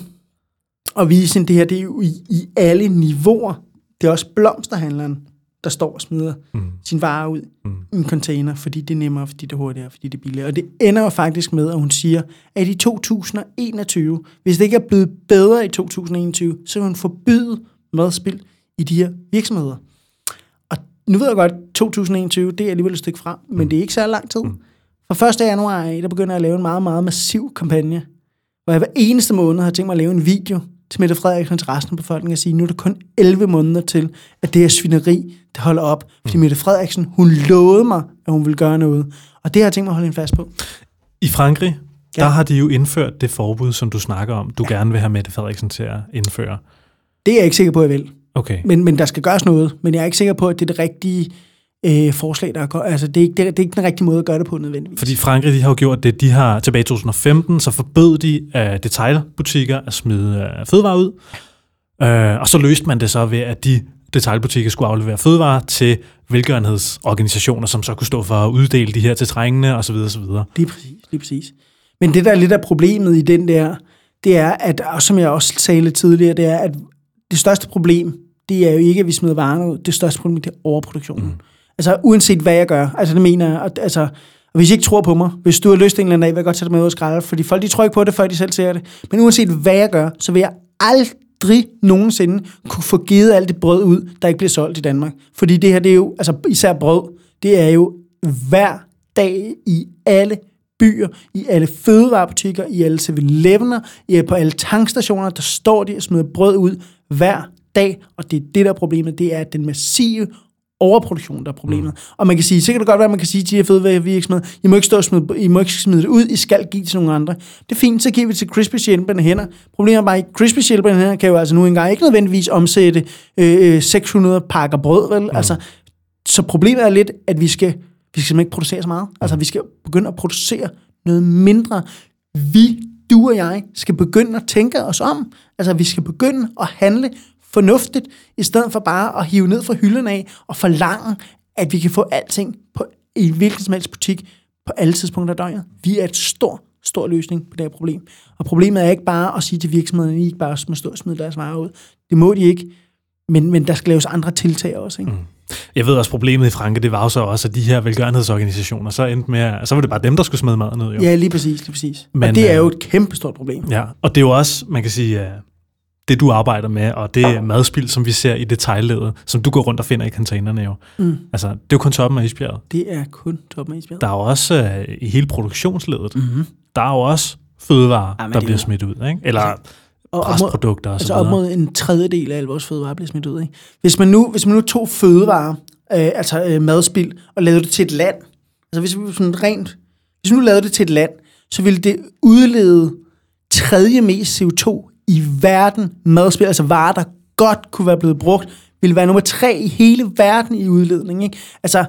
Speaker 2: at vise, at det her det er jo i, i alle niveauer. Det er også blomsterhandleren, der står og smider mm. sin varer ud mm. i en container, fordi det er nemmere, fordi det er hurtigere, fordi det er billigere. Og det ender jo faktisk med, at hun siger, at i 2021, hvis det ikke er blevet bedre i 2021, så vil hun forbyde madspil i de her virksomheder. Og nu ved jeg godt, 2021, det er alligevel et stykke frem, men mm. det er ikke så lang tid. Mm. Fra 1. januar der begynder jeg at lave en meget, meget massiv kampagne, hvor jeg hver eneste måned har tænkt mig at lave en video, til Mette Frederiksen til resten af befolkningen og sige, nu er det kun 11 måneder til, at det her svineri, det holder op. Fordi mm. Mette Frederiksen, hun lovede mig, at hun ville gøre noget. Og det har jeg tænkt mig at holde hende fast på.
Speaker 1: I Frankrig, ja. der har de jo indført det forbud, som du snakker om, du ja. gerne vil have Mette Frederiksen til at indføre.
Speaker 2: Det er jeg ikke sikker på, at jeg vil.
Speaker 1: Okay.
Speaker 2: Men, men der skal gøres noget. Men jeg er ikke sikker på, at det er det rigtige øh, forslag, der er Altså, det er, ikke, det, er, det er ikke den rigtige måde at gøre det på nødvendigvis.
Speaker 1: Fordi Frankrig, de har jo gjort det, de har tilbage i 2015, så forbød de uh, detailbutikker at smide uh, fødevarer ud. Uh, og så løste man det så ved, at de detailbutikker skulle aflevere fødevarer til velgørenhedsorganisationer, som så kunne stå for at uddele de her til trængende osv. osv.
Speaker 2: Lige præcis, lige præcis. Men det, der er lidt af problemet i den der, det er, at, og som jeg også sagde lidt tidligere, det er, at det største problem, det er jo ikke, at vi smider varerne ud. Det største problem, det er overproduktionen. Mm. Altså uanset hvad jeg gør. Altså det mener jeg. Altså, og hvis I ikke tror på mig, hvis du har lyst til en eller anden dag, vil jeg godt tage dig med ud og skralde, fordi folk de tror ikke på det, før de selv ser det. Men uanset hvad jeg gør, så vil jeg aldrig aldrig nogensinde kunne få givet alt det brød ud, der ikke bliver solgt i Danmark. Fordi det her, det er jo, altså især brød, det er jo hver dag i alle byer, i alle fødevarebutikker, i alle 7-Elevener, i, på alle tankstationer, der står de og smider brød ud hver dag, og det er det, der er problemet, det er den massive overproduktion, der er problemet. Mm. Og man kan sige, så kan det godt være, at man kan sige til de her fødevarevirksomheder, I må ikke stå og smide, I må ikke smide det ud, I skal give til nogle andre. Det er fint, så giver vi til Crispy hjælpende hænder. Problemet er bare, at Crispy hjælpende hænder kan jo altså nu engang ikke nødvendigvis omsætte øh, 600 øh, pakker brød, vel? Mm. Altså, så problemet er lidt, at vi skal, vi skal ikke producere så meget. Altså, vi skal begynde at producere noget mindre. Vi, du og jeg, skal begynde at tænke os om. Altså, vi skal begynde at handle fornuftigt, i stedet for bare at hive ned fra hylden af og forlange, at vi kan få alting på, i hvilken som helst butik på alle tidspunkter af døgnet. Vi er et stor, stor løsning på det her problem. Og problemet er ikke bare at sige til virksomhederne, at I ikke bare må stå og smide deres varer ud. Det må de ikke, men, men der skal laves andre tiltag også. Ikke? Mm.
Speaker 1: Jeg ved også, problemet i Franke, det var jo så også, at de her velgørenhedsorganisationer, så endte med, så var det bare dem, der skulle smide maden ud. Jo.
Speaker 2: Ja, lige præcis, lige præcis. Men, og det er jo øh, et kæmpe stort problem.
Speaker 1: Ja, og det er jo også, man kan sige, det du arbejder med, og det madspil, som vi ser i detaljledet, som du går rundt og finder i containerne jo. Mm. Altså, det er jo kun toppen af isbjerget.
Speaker 2: Det er kun toppen af isbjerget.
Speaker 1: Der er jo også uh, i hele produktionsledet, mm-hmm. der er jo også fødevarer, ja, der bliver smidt ud, ikke? Eller og restprodukter og så
Speaker 2: altså op mod en tredjedel af alle vores fødevarer bliver smidt ud, ikke? Hvis man nu, hvis man nu tog fødevarer, øh, altså øh, madspil, og lavede det til et land, altså hvis vi sådan rent, hvis vi nu lavede det til et land, så ville det udlede tredje mest CO2 i verden madspil, altså varer, der godt kunne være blevet brugt, ville være nummer tre i hele verden i udledning. Ikke? Altså,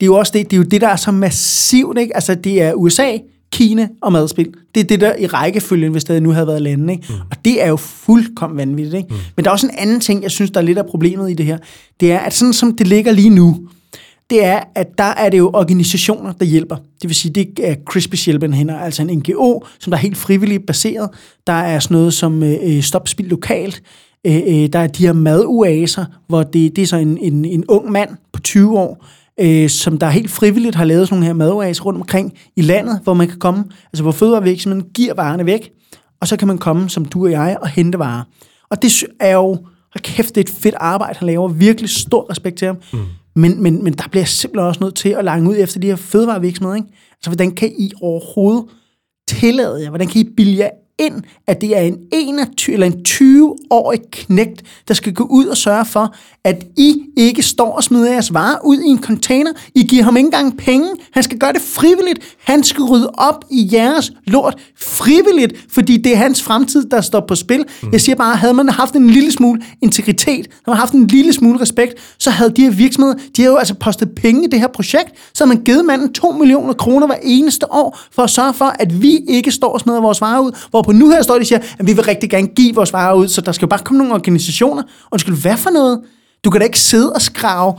Speaker 2: det er jo også det, det, er jo det, der er så massivt. Ikke? Altså, det er USA, Kina og madspil. Det er det, der i rækkefølgen, hvis det nu havde været lande. Ikke? Mm. Og det er jo fuldkommen vanvittigt. Ikke? Mm. Men der er også en anden ting, jeg synes, der er lidt af problemet i det her. Det er, at sådan som det ligger lige nu, det er, at der er det jo organisationer, der hjælper. Det vil sige, det er Crispy Hjælpen hænder, altså en NGO, som der er helt frivilligt baseret. Der er sådan noget som øh, øh Stop Spil Lokalt. Øh, øh, der er de her madoaser, hvor det, det er så en, en, en ung mand på 20 år, øh, som der helt frivilligt har lavet sådan nogle her madoaser rundt omkring i landet, hvor man kan komme, altså hvor fødevarevirksomheden giver varerne væk, og så kan man komme som du og jeg og hente varer. Og det er jo, hold kæft, det er et fedt arbejde, han laver. Virkelig stor respekt til ham. Mm. Men, men, men der bliver simpelthen også nødt til at lange ud efter de her fødevarevirksomheder. Ikke? Altså, hvordan kan I overhovedet tillade jer? Hvordan kan I bilde ind, at det er en 21 eller en 20-årig knægt, der skal gå ud og sørge for, at I ikke står og smider jeres varer ud i en container. I giver ham ikke engang penge. Han skal gøre det frivilligt. Han skal rydde op i jeres lort frivilligt, fordi det er hans fremtid, der står på spil. Mm. Jeg siger bare, havde man haft en lille smule integritet, havde man haft en lille smule respekt, så havde de her virksomheder, de har jo altså postet penge i det her projekt, så havde man givet manden 2 millioner kroner hver eneste år, for at sørge for, at vi ikke står og smider vores varer ud, hvor på nu her står de og siger, at vi vil rigtig gerne give vores varer ud, så der skal jo bare komme nogle organisationer. Skal hvad for noget? Du kan da ikke sidde og skrave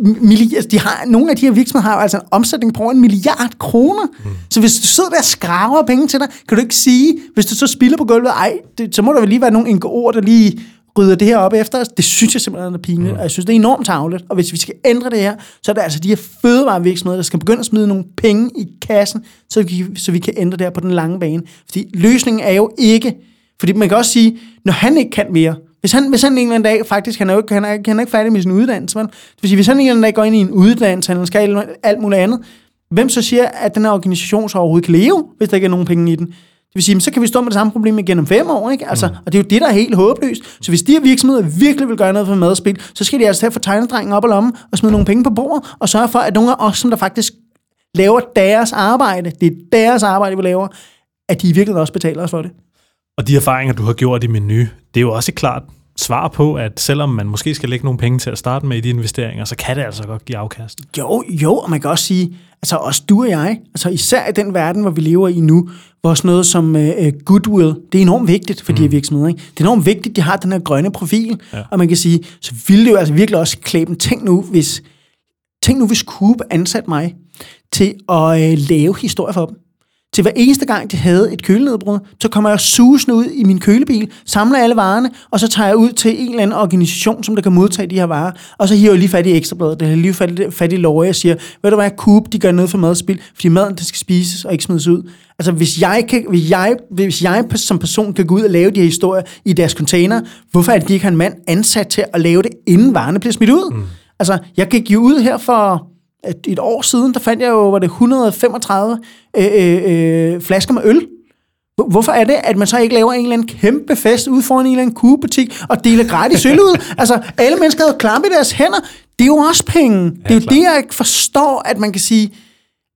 Speaker 2: milliard, de har, nogle af de her virksomheder har jo altså en omsætning på en milliard kroner. Mm. Så hvis du sidder der og skraver penge til dig, kan du ikke sige, hvis du så spiller på gulvet, ej, det, så må der vel lige være nogle NGO'er, der lige rydder det her op efter os. Det synes jeg simpelthen er pinligt, mm. og jeg synes, det er enormt tavlet. Og hvis vi skal ændre det her, så er det altså de her fødevarevirksomheder, der skal begynde at smide nogle penge i kassen, så vi, så vi kan ændre det her på den lange bane. Fordi løsningen er jo ikke, fordi man kan også sige, når han ikke kan mere, hvis han, hvis han en eller anden dag, faktisk, han er jo ikke, han er, han er ikke færdig med sin uddannelse, men, det vil sige, hvis han en eller anden dag går ind i en uddannelse, han skal alt muligt andet, hvem så siger, at den her organisation så overhovedet kan leve, hvis der ikke er nogen penge i den? Det vil sige, så kan vi stå med det samme problem igen om fem år, ikke? Altså, mm. Og det er jo det, der er helt håbløst. Så hvis de her virksomheder virkelig vil gøre noget for madspil, så skal de altså tage for tegnedrengen op og lommen og smide nogle penge på bordet, og sørge for, at nogle af os, som der faktisk laver deres arbejde, det er deres arbejde, vi laver, at de virkelig også betaler os for det.
Speaker 1: Og de erfaringer, du har gjort i Menu, det er jo også klart svar på, at selvom man måske skal lægge nogle penge til at starte med i de investeringer, så kan det altså godt give afkast.
Speaker 2: Jo, jo, og man kan også sige, altså også du og jeg, altså især i den verden, hvor vi lever i nu, hvor sådan noget som uh, goodwill, det er enormt vigtigt for mm. de her mm. virksomheder. Ikke? Det er enormt vigtigt, at de har den her grønne profil, ja. og man kan sige, så ville det jo altså virkelig også klæbe en ting nu, hvis, tænk nu, hvis Coop ansat mig til at uh, lave historie for dem til hver eneste gang, de havde et kølenedbrud, så kommer jeg susende ud i min kølebil, samler alle varerne, og så tager jeg ud til en eller anden organisation, som der kan modtage de her varer, og så hiver jeg lige fat i ekstrabladet, det er lige fat i, fat i lov, jeg siger, ved du hvad, Coop, de gør noget for madspil, fordi maden, det skal spises og ikke smides ud. Altså, hvis jeg, kan, hvis, jeg, hvis jeg som person kan gå ud og lave de her historier i deres container, hvorfor er det, de ikke har en mand ansat til at lave det, inden varerne bliver smidt ud? Mm. Altså, jeg gik jo ud her for et, et år siden, der fandt jeg jo, var det 135 øh, øh, øh, flasker med øl. Hvorfor er det, at man så ikke laver en eller anden kæmpe fest ude foran en eller anden kugebutik og deler gratis øl ud? Altså, alle mennesker havde klappet i deres hænder. Det er jo også penge. Ja, det er jo klar. det, jeg ikke forstår, at man kan sige,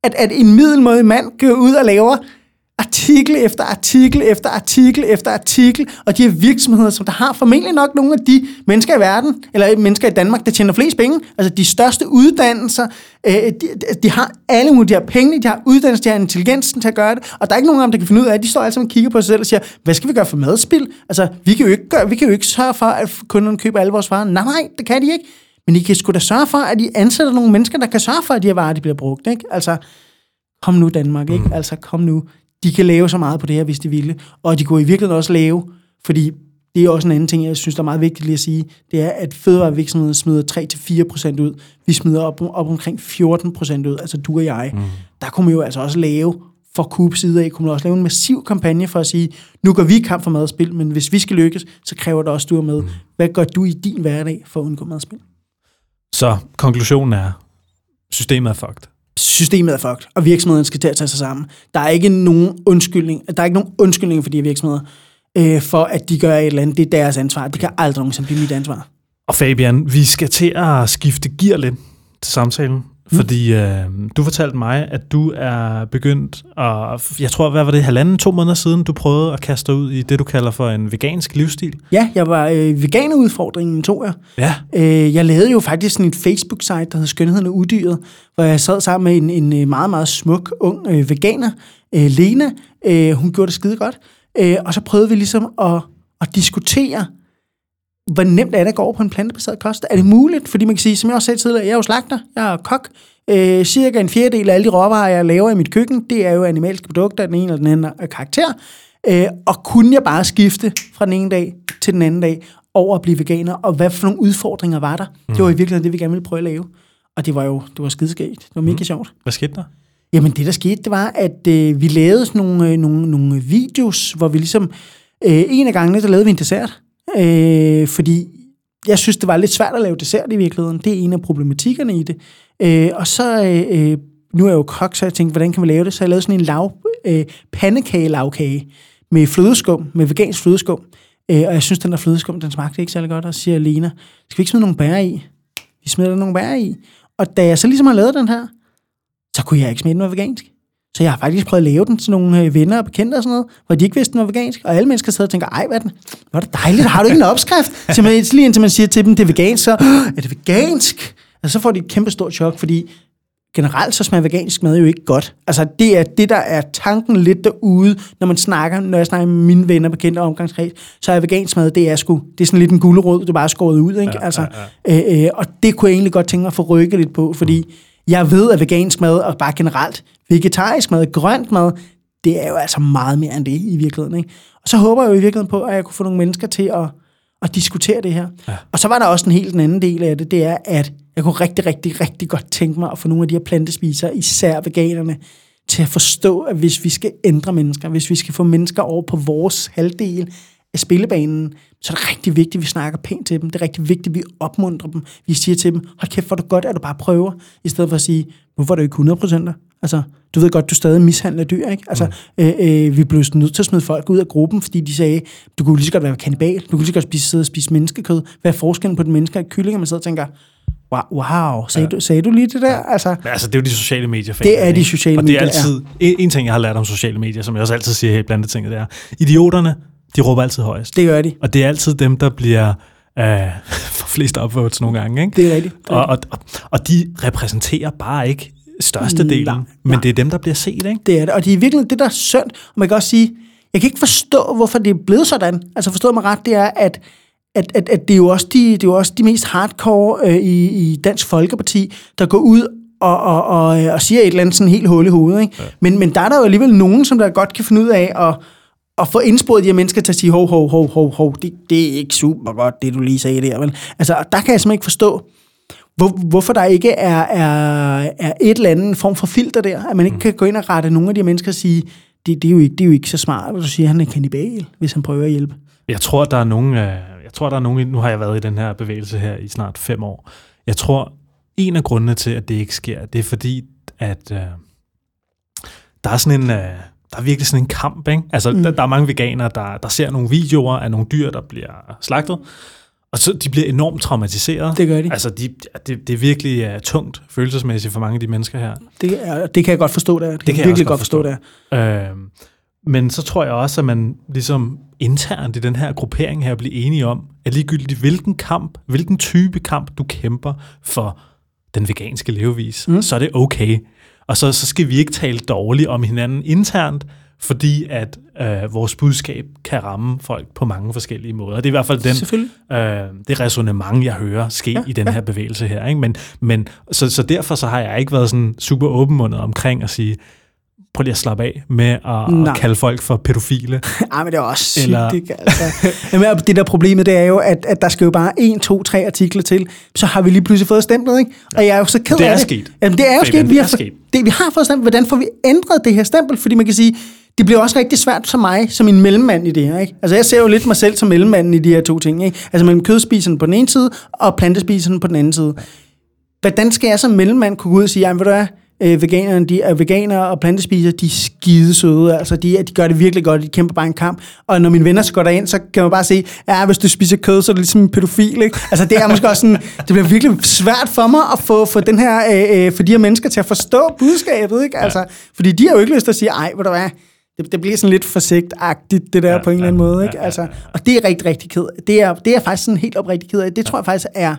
Speaker 2: at, at en middelmådig mand går ud og laver artikel efter artikel efter artikel efter artikel, og de her virksomheder, som der har formentlig nok nogle af de mennesker i verden, eller mennesker i Danmark, der tjener flest penge, altså de største uddannelser, øh, de, de har alle mulige, de har penge, de har uddannelse, de har intelligensen til at gøre det, og der er ikke nogen af dem, der kan finde ud af det. De står alle sammen og kigger på sig selv og siger, hvad skal vi gøre for madspil? Altså, vi kan jo ikke, gøre, vi kan jo ikke sørge for, at kunderne køber alle vores varer. Nej, nej, det kan de ikke. Men I kan sgu da sørge for, at I ansætter nogle mennesker, der kan sørge for, at de her varer de bliver brugt. Ikke? Altså, kom nu Danmark, ikke? Mm. Altså, kom nu de kan lave så meget på det her, hvis de ville. Og de kunne i virkeligheden også lave, fordi det er også en anden ting, jeg synes, der er meget vigtigt lige at sige, det er, at fødevarevirksomheden smider 3-4% ud. Vi smider op, op omkring 14% ud, altså du og jeg. Mm. Der kunne man jo altså også lave, for Coop side af, kunne man også lave en massiv kampagne for at sige, nu går vi i kamp for madspil, men hvis vi skal lykkes, så kræver det også, at du er med. Mm. Hvad gør du i din hverdag for at undgå madspil?
Speaker 1: Så konklusionen er, systemet er fucked
Speaker 2: systemet er fucked, og virksomheden skal til at tage sig sammen. Der er ikke nogen undskyldning, der er ikke nogen undskyldning for de her virksomheder, øh, for at de gør et eller andet. Det er deres ansvar. Det kan aldrig nogensinde blive mit ansvar.
Speaker 1: Og Fabian, vi skal til at skifte gear lidt til samtalen. Mm. Fordi øh, du fortalte mig, at du er begyndt at, jeg tror, hvad var det, halvanden, to måneder siden, du prøvede at kaste dig ud i det, du kalder for en vegansk livsstil.
Speaker 2: Ja, jeg var øh, veganerudfordringen, tog jeg.
Speaker 1: Ja.
Speaker 2: Øh, jeg lavede jo faktisk sådan et Facebook-site, der hed Skønheden og Udyret, hvor jeg sad sammen med en, en øh, meget, meget smuk, ung øh, veganer, øh, Lena. Øh, hun gjorde det skide godt. Øh, og så prøvede vi ligesom at, at diskutere, hvor nemt er det at gå over på en plantebaseret kost? Er det muligt? Fordi man kan sige, som jeg også sagde tidligere, jeg er jo slagter, jeg er kok. Øh, cirka en fjerdedel af alle de råvarer, jeg laver i mit køkken, det er jo animalske produkter, den ene eller den anden karakter. Øh, og kunne jeg bare skifte fra den ene dag til den anden dag over at blive veganer, og hvad for nogle udfordringer var der? Mm. Det var i virkeligheden det, vi gerne ville prøve at lave. Og det var jo det var skideskægt. Det var mega mm. sjovt.
Speaker 1: Hvad skete der?
Speaker 2: Jamen det, der skete, det var, at øh, vi lavede sådan nogle, øh, nogle, nogle videos, hvor vi ligesom... Øh, en af gangene, der lavede vi en dessert, Øh, fordi jeg synes, det var lidt svært at lave dessert i virkeligheden. Det er en af problematikkerne i det. Øh, og så, øh, nu er jeg jo kok, så jeg tænkte, hvordan kan vi lave det? Så jeg lavede sådan en lav, øh, pandekage-lavkage med flødeskum, med vegansk flødeskum. Øh, og jeg synes, den der flødeskum, den smagte ikke særlig godt. Og så siger Lena, skal vi ikke smide nogle bær i? Vi smider nogle bær i. Og da jeg så ligesom har lavet den her, så kunne jeg ikke smide den med vegansk. Så jeg har faktisk prøvet at lave den til nogle øh, venner og bekendte og sådan noget, hvor de ikke vidste, den var vegansk. Og alle mennesker sidder og tænker, ej, hvad er den? Hvor er det dejligt, har du ikke en opskrift? Så man, lige indtil man siger til dem, det er vegansk, så er det vegansk? Og så får de et kæmpe stort chok, fordi generelt så smager vegansk mad jo ikke godt. Altså det er det, der er tanken lidt derude, når man snakker, når jeg snakker med mine venner, bekendte og omgangskreds, så er vegansk mad, det er sgu, det er sådan lidt en gulerod, det er bare skåret ud, ikke? Ja, altså, ja, ja. Øh, øh, og det kunne jeg egentlig godt tænke mig at få rykket lidt på, fordi mm. jeg ved, at vegansk mad, og bare generelt, vegetarisk mad, grønt mad, det er jo altså meget mere end det i virkeligheden. Ikke? Og så håber jeg jo i virkeligheden på, at jeg kunne få nogle mennesker til at, at diskutere det her. Ja. Og så var der også en helt anden del af det, det er, at jeg kunne rigtig, rigtig, rigtig godt tænke mig at få nogle af de her plantespisere, især veganerne, til at forstå, at hvis vi skal ændre mennesker, hvis vi skal få mennesker over på vores halvdel af spillebanen, så er det rigtig vigtigt, at vi snakker pænt til dem. Det er rigtig vigtigt, at vi opmuntrer dem. Vi siger til dem, hold kæft, hvor du godt, at du bare prøver, i stedet for at sige, hvorfor er du ikke 100% Altså, du ved godt, du stadig mishandler dyr, ikke? Altså, mm. øh, øh, vi blev nødt til at smide folk ud af gruppen, fordi de sagde, du kunne lige så godt være kanibal, du kunne lige så godt spise, sidde og spise menneskekød. Hvad er forskellen på den menneske og kyllinger? Man sidder og tænker, wow, wow sagde, ja. du, sagde du lige det der?
Speaker 1: Altså, altså, det er jo de sociale medier.
Speaker 2: Det er de sociale medier,
Speaker 1: Og det er altid, ja. en, en ting, jeg har lært om sociale medier, som jeg også altid siger helt blandt ting, det er, idioterne, de råber altid højest.
Speaker 2: Det gør de.
Speaker 1: Og det er altid dem, der bliver øh, for flest upvotes nogle gange. Ikke?
Speaker 2: Det er rigtigt.
Speaker 1: Og, og, og, og de repræsenterer bare ikke størstedelen, nej, men nej. det er dem, der bliver set. Ikke?
Speaker 2: Det er det, og det er virkelig det, der er synd. Og man kan også sige, jeg kan ikke forstå, hvorfor det er blevet sådan. Altså forstå mig ret, det er, at at, at, at det, er jo også de, det er jo også de mest hardcore øh, i, i Dansk Folkeparti, der går ud og, og, og, øh, og siger et eller andet sådan helt hul i hovedet. Ikke? Ja. Men, men der er der jo alligevel nogen, som der godt kan finde ud af at, at få indsporet de her mennesker til at sige, hov, hov, hov, hov, hov, det, det er ikke super godt, det du lige sagde der. Vel? Altså, der kan jeg simpelthen ikke forstå, hvor, hvorfor der ikke er, er, er et eller andet form for filter der, at man ikke mm. kan gå ind og rette nogle af de her mennesker og sige, det, det, er, jo ikke, det er jo ikke så smart, at du siger, at han er kannibal, hvis han prøver at hjælpe.
Speaker 1: Jeg tror, der er nogen, jeg tror, der er nogen, nu har jeg været i den her bevægelse her i snart fem år. Jeg tror, en af grundene til, at det ikke sker, det er fordi, at øh, der er sådan en, øh, der er virkelig sådan en kamp, ikke? Altså, mm. der, der er mange veganere, der, der ser nogle videoer af nogle dyr, der bliver slagtet, og så de bliver enormt traumatiseret.
Speaker 2: Det gør de.
Speaker 1: Altså, de, det, det er virkelig uh, tungt følelsesmæssigt for mange af de mennesker her.
Speaker 2: Det, er, det kan jeg godt forstå, det Det, det kan jeg virkelig godt forstå, forstå det
Speaker 1: øh, Men så tror jeg også, at man ligesom internt i den her gruppering her bliver enige om, at ligegyldigt hvilken kamp, hvilken type kamp du kæmper for den veganske levevis, mm. så er det okay. Og så, så skal vi ikke tale dårligt om hinanden internt, fordi at øh, vores budskab kan ramme folk på mange forskellige måder. Det er i hvert fald den, øh, det resonemang, jeg hører ske ja, i den ja. her bevægelse her. Ikke? Men, men, så, så derfor så har jeg ikke været sådan super åbenmundet omkring at sige, prøv lige at slappe af med at, at kalde folk for pædofile.
Speaker 2: Ej, men det er også sygt, Eller... ikke? Altså, jamen, det der problemet, det er jo, at, at der skal jo bare en, to, tre artikler til, så har vi lige pludselig fået stemplet, ikke? Og jeg er jo så ked
Speaker 1: det
Speaker 2: af
Speaker 1: det. Sket.
Speaker 2: Jamen, det er jo sket. Vi har, sket. Det, vi har fået stemplet. Hvordan får vi ændret det her stempel? Fordi man kan sige, det bliver også rigtig svært for mig som en mellemmand i det her. Ikke? Altså jeg ser jo lidt mig selv som mellemmanden i de her to ting. Ikke? Altså mellem kødspiserne på den ene side, og plantespiserne på den anden side. Hvordan skal jeg som mellemmand kunne gå ud og sige, jamen ved du hvad, øh, veganerne, de er veganere og plantespisere, de er skide søde, altså de, de gør det virkelig godt, de kæmper bare en kamp, og når mine venner så går derind, så kan man bare se, ja, hvis du spiser kød, så er du ligesom en pædofil, ikke? Altså det er måske også sådan, det bliver virkelig svært for mig at få, få den her, øh, øh, for de her mennesker til at forstå budskabet, ikke? Altså, fordi de har jo ikke lyst til at sige, ej, ved du hvad, det, det bliver sådan lidt forsigtagtigt, det der ja, på en ja, eller anden måde. Ikke? Altså, og det er rigtig, rigtig ked det er, det er faktisk sådan helt oprigtigt ked af. Det tror jeg faktisk er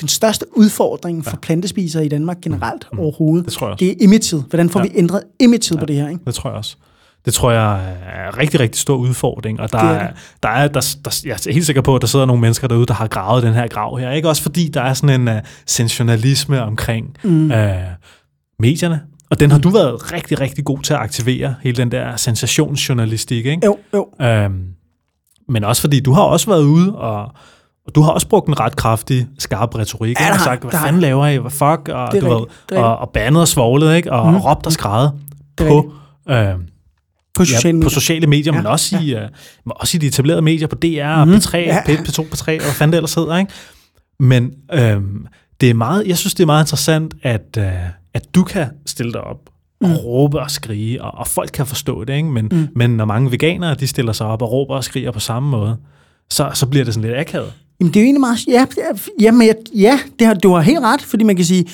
Speaker 2: den største udfordring for ja. plantespisere i Danmark generelt mm. overhovedet.
Speaker 1: Det tror jeg
Speaker 2: også. Det er imaget. Hvordan får ja. vi ændret imaget ja. på det her? Ikke?
Speaker 1: Det tror jeg også. Det tror jeg er en rigtig, rigtig stor udfordring, og der er, er, der er der, der, jeg er helt sikker på, at der sidder nogle mennesker derude, der har gravet den her grav her. Ikke også fordi der er sådan en uh, sensationalisme omkring mm. uh, medierne, og den har du været rigtig, rigtig god til at aktivere, hele den der sensationsjournalistik, ikke?
Speaker 2: Jo, jo. Øhm,
Speaker 1: men også fordi du har også været ude, og, og du har også brugt en ret kraftig, skarp retorik, ja, og sagt, hvad fanden laver I, hvad fuck, og, du ved, og, og bandet og svoglet, ikke? Og, mm. og råbt og skrevet på... Øh,
Speaker 2: på sociale
Speaker 1: ja,
Speaker 2: medier.
Speaker 1: På sociale medier, ja, men også, ja. i, uh, også i de etablerede medier på DR, mm. P3, ja. P1, P2, P3, og hvad fanden det ellers hedder, ikke? Men øhm, det er meget, jeg synes, det er meget interessant, at, øh, at du kan stille dig op og mm. råbe og skrige, og, og folk kan forstå det, ikke? Men, mm. men når mange veganere, de stiller sig op og råber og skriger på samme måde, så, så bliver det sådan lidt akavet.
Speaker 2: Jamen, det er jo egentlig meget... Ja, ja, men jeg, ja det har, du har helt ret, fordi man kan sige,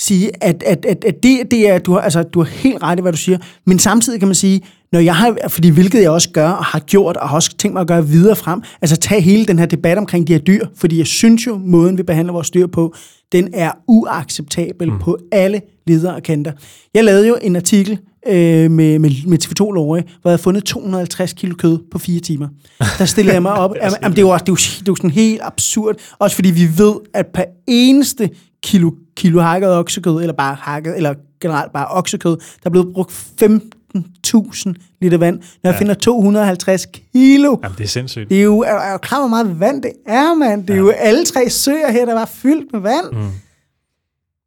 Speaker 2: sige at, at, at, at det, det er, du har, altså, du har helt ret i, hvad du siger, men samtidig kan man sige, når jeg har, fordi hvilket jeg også gør og har gjort, og har også tænkt mig at gøre videre frem, altså tage hele den her debat omkring de her dyr, fordi jeg synes jo, måden vi behandler vores dyr på, den er uacceptabel mm. på alle ledere og kanter. Jeg lavede jo en artikel øh, med, med, med TV2 Lorge, hvor jeg havde fundet 250 kilo kød på fire timer. Der stillede jeg mig op. Jamen, jamen, det, var, det, var, det var sådan helt absurd. Også fordi vi ved, at per eneste kilo, kilo hakket oksekød, eller bare hakket, eller generelt bare oksekød, der er blevet brugt 15.000 liter vand. Når jeg ja. finder 250 kilo.
Speaker 1: Jamen, det er sindssygt.
Speaker 2: Det er jo, er, er jo klar, hvor meget vand det er, mand. Det er ja. jo alle tre søer her, der var fyldt med vand. Mm.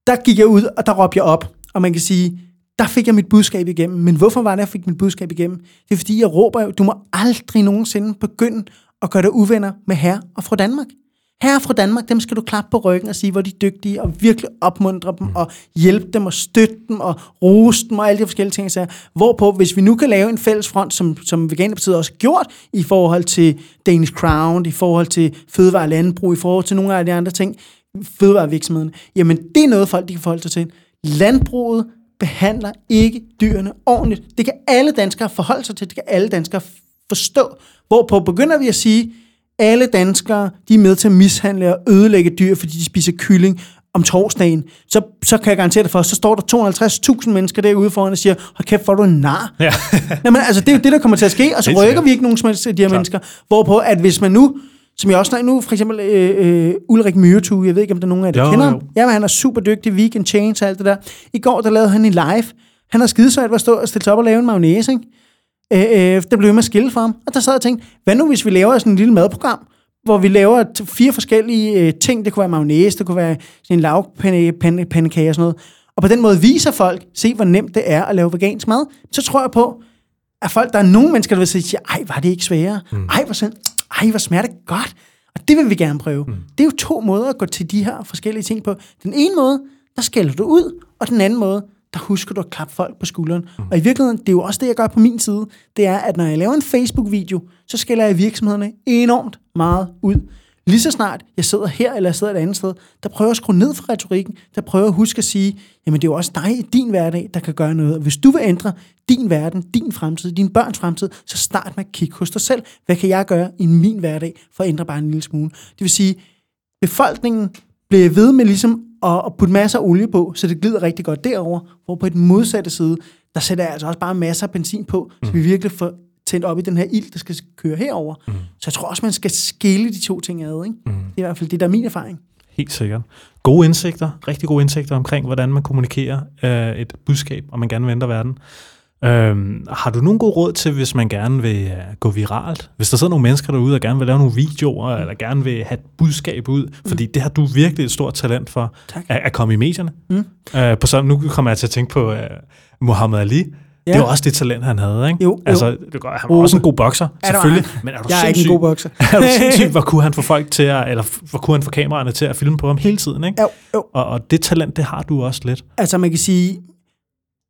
Speaker 2: Der gik jeg ud, og der råbte jeg op. Og man kan sige, der fik jeg mit budskab igennem. Men hvorfor var det, jeg fik mit budskab igennem? Det er fordi, jeg råber jo, du må aldrig nogensinde begynde at gøre dig uvenner med herre og fra Danmark. Her fra Danmark, dem skal du klappe på ryggen og sige, hvor de er dygtige, og virkelig opmuntre dem, og hjælpe dem, og støtte dem, og rose dem, og alle de forskellige ting. Så hvorpå, hvis vi nu kan lave en fælles front, som, som Veganerpartiet også har gjort, i forhold til Danish Crown, i forhold til fødevare landbrug, i forhold til nogle af de andre ting, fødevarevirksomhederne, jamen det er noget, folk de kan forholde sig til. Landbruget behandler ikke dyrene ordentligt. Det kan alle danskere forholde sig til, det kan alle danskere forstå. Hvorpå begynder vi at sige, alle danskere, de er med til at mishandle og ødelægge dyr, fordi de spiser kylling om torsdagen, så, så kan jeg garantere dig for, så står der 250.000 mennesker derude foran og siger, hold kæft, hvor du en nar. Ja. Jamen, altså, det er jo det, der kommer til at ske, og så rykker vi ikke nogen som helst af de her Klar. mennesker. Hvorpå, at hvis man nu som jeg også nu, for eksempel øh, øh, Ulrik Myrtu, jeg ved ikke, om der er nogen af jer, der
Speaker 1: Jo,
Speaker 2: kender
Speaker 1: jo.
Speaker 2: ham. Jamen, han er super dygtig, weekend change og alt det der. I går, der lavede han en live. Han har skidesøjt at stå og stille sig op og lave en mayonnaise, ikke? Øh, øh, det blev med at skille for ham. Og der sad jeg og tænkte, hvad nu hvis vi laver sådan en lille madprogram, hvor vi laver fire forskellige øh, ting. Det kunne være mayonnaise, det kunne være sådan en lavpandekage og sådan noget. Og på den måde viser folk, se hvor nemt det er at lave vegansk mad. Så tror jeg på, at folk, der er nogle mennesker, der vil sige, ej, var det ikke sværere? Mm. Ej, hvor, sind, ej, hvor smager det godt. Og det vil vi gerne prøve. Mm. Det er jo to måder at gå til de her forskellige ting på. Den ene måde, der skælder du ud, og den anden måde, der husker du at klappe folk på skulderen. Mm. Og i virkeligheden, det er jo også det, jeg gør på min side, det er, at når jeg laver en Facebook-video, så skælder jeg virksomhederne enormt meget ud. Lige så snart jeg sidder her, eller jeg sidder et andet sted, der prøver at skrue ned for retorikken, der prøver at huske at sige, jamen det er jo også dig i din hverdag, der kan gøre noget. Og hvis du vil ændre din verden, din fremtid, din børns fremtid, så start med at kigge hos dig selv. Hvad kan jeg gøre i min hverdag for at ændre bare en lille smule? Det vil sige, befolkningen bliver ved med ligesom at, at putte masser af olie på, så det glider rigtig godt derover, hvor på den modsatte side, der sætter jeg altså også bare masser af benzin på, mm. så vi virkelig får tændt op i den her ild, der skal køre herover. Mm. Så jeg tror også, man skal skille de to ting ad. Ikke? Mm. Det er i hvert fald det, der er min erfaring.
Speaker 1: Helt sikkert. Gode indsigter, rigtig gode indsigter omkring, hvordan man kommunikerer øh, et budskab, og man gerne vil ændre verden. Øhm, har du nogen god råd til, hvis man gerne vil uh, gå viralt? Hvis der sidder nogle mennesker derude, og gerne vil lave nogle videoer, eller gerne vil have et budskab ud, fordi det har du virkelig et stort talent for,
Speaker 2: Tak.
Speaker 1: at, at komme i medierne.
Speaker 2: Mm.
Speaker 1: Øh, på sådan, nu kommer jeg til at tænke på uh, Muhammad Ali. Ja. Det var også det talent, han havde, ikke?
Speaker 2: Jo, jo.
Speaker 1: Altså, det var, han var også en god bokser,
Speaker 2: var
Speaker 1: selvfølgelig.
Speaker 2: han.
Speaker 1: Men er du
Speaker 2: Jeg er ikke en god bokser.
Speaker 1: er du sindssyg, hvor kunne han få folk til at, eller hvor kunne han få kameraerne til at filme på ham hele tiden, ikke?
Speaker 2: Jo, jo.
Speaker 1: Og, og det talent, det har du også lidt.
Speaker 2: Altså man kan sige,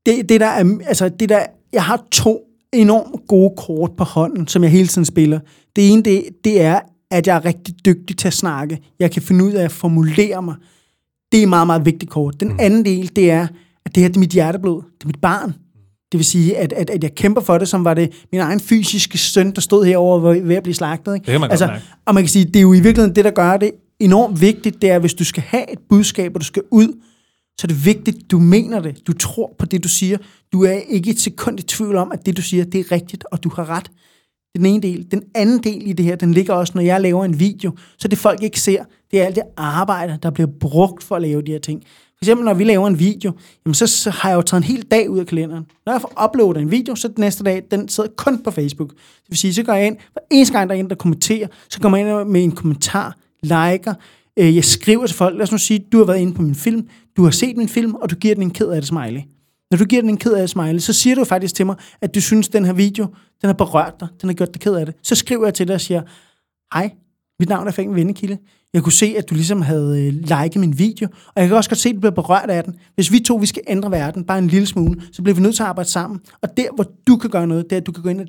Speaker 2: det, det der er, altså det der, jeg har to enormt gode kort på hånden, som jeg hele tiden spiller. Det ene, det, det er, at jeg er rigtig dygtig til at snakke. Jeg kan finde ud af at formulere mig. Det er et meget, meget vigtigt kort. Den anden del, det er, at det her det er mit hjerteblod. Det er mit barn. Det vil sige, at, at, at jeg kæmper for det, som var det min egen fysiske søn, der stod var ved at blive slagtet. Ikke?
Speaker 1: Det kan man
Speaker 2: altså, og man kan sige, det er jo i virkeligheden det, der gør det enormt vigtigt, det er, hvis du skal have et budskab, og du skal ud, så er det vigtigt, du mener det. Du tror på det, du siger. Du er ikke et sekund i tvivl om, at det, du siger, det er rigtigt, og du har ret. Den ene del. Den anden del i det her, den ligger også, når jeg laver en video, så det folk ikke ser, det er alt det arbejde, der bliver brugt for at lave de her ting. For eksempel, når vi laver en video, jamen så, så har jeg jo taget en hel dag ud af kalenderen. Når jeg får uploadet en video, så den næste dag, den sidder kun på Facebook. Det vil sige, så går jeg ind, hver eneste gang, der er en, der kommenterer, så kommer jeg ind med en kommentar, liker, øh, jeg skriver til folk, lad os nu sige, du har været inde på min film, du har set min film, og du giver den en ked af det smiley. Når du giver den en ked af det smiley, så siger du faktisk til mig, at du synes, den her video, den har berørt dig, den har gjort dig ked af det. Så skriver jeg til dig og siger, hej, mit navn er Fængen Vendekilde. Jeg kunne se, at du ligesom havde øh, liket min video, og jeg kan også godt se, at du bliver berørt af den. Hvis vi to vi skal ændre verden, bare en lille smule, så bliver vi nødt til at arbejde sammen. Og der, hvor du kan gøre noget, det er, at du kan gå ind og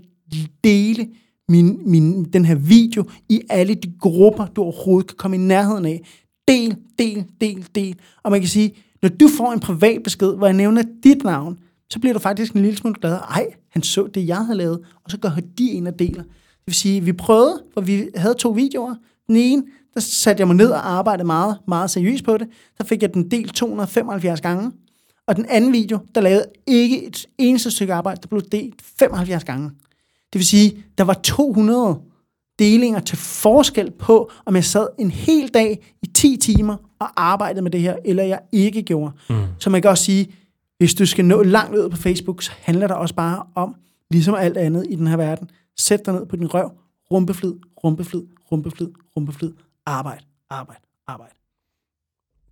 Speaker 2: dele min, min, den her video i alle de grupper, du overhovedet kan komme i nærheden af. Del, del, del, del. Og man kan sige, når du får en privat besked, hvor jeg nævner dit navn, så bliver du faktisk en lille smule glad. Ej, han så det, jeg havde lavet, og så går de ind og deler. Det vil sige, vi prøvede, for vi havde to videoer. Den ene, der satte jeg mig ned og arbejdede meget, meget seriøst på det. Der fik jeg den delt 275 gange. Og den anden video, der lavede ikke et eneste stykke arbejde, der blev delt 75 gange. Det vil sige, der var 200 delinger til forskel på, om jeg sad en hel dag i 10 timer og arbejdede med det her, eller jeg ikke gjorde. Mm. Så man kan også sige, hvis du skal nå langt ud på Facebook, så handler det også bare om, ligesom alt andet i den her verden, sæt dig ned på din røv, rumpeflid, rumpeflid, rumpeflid, rumpeflid, arbejde, arbejde, arbejde.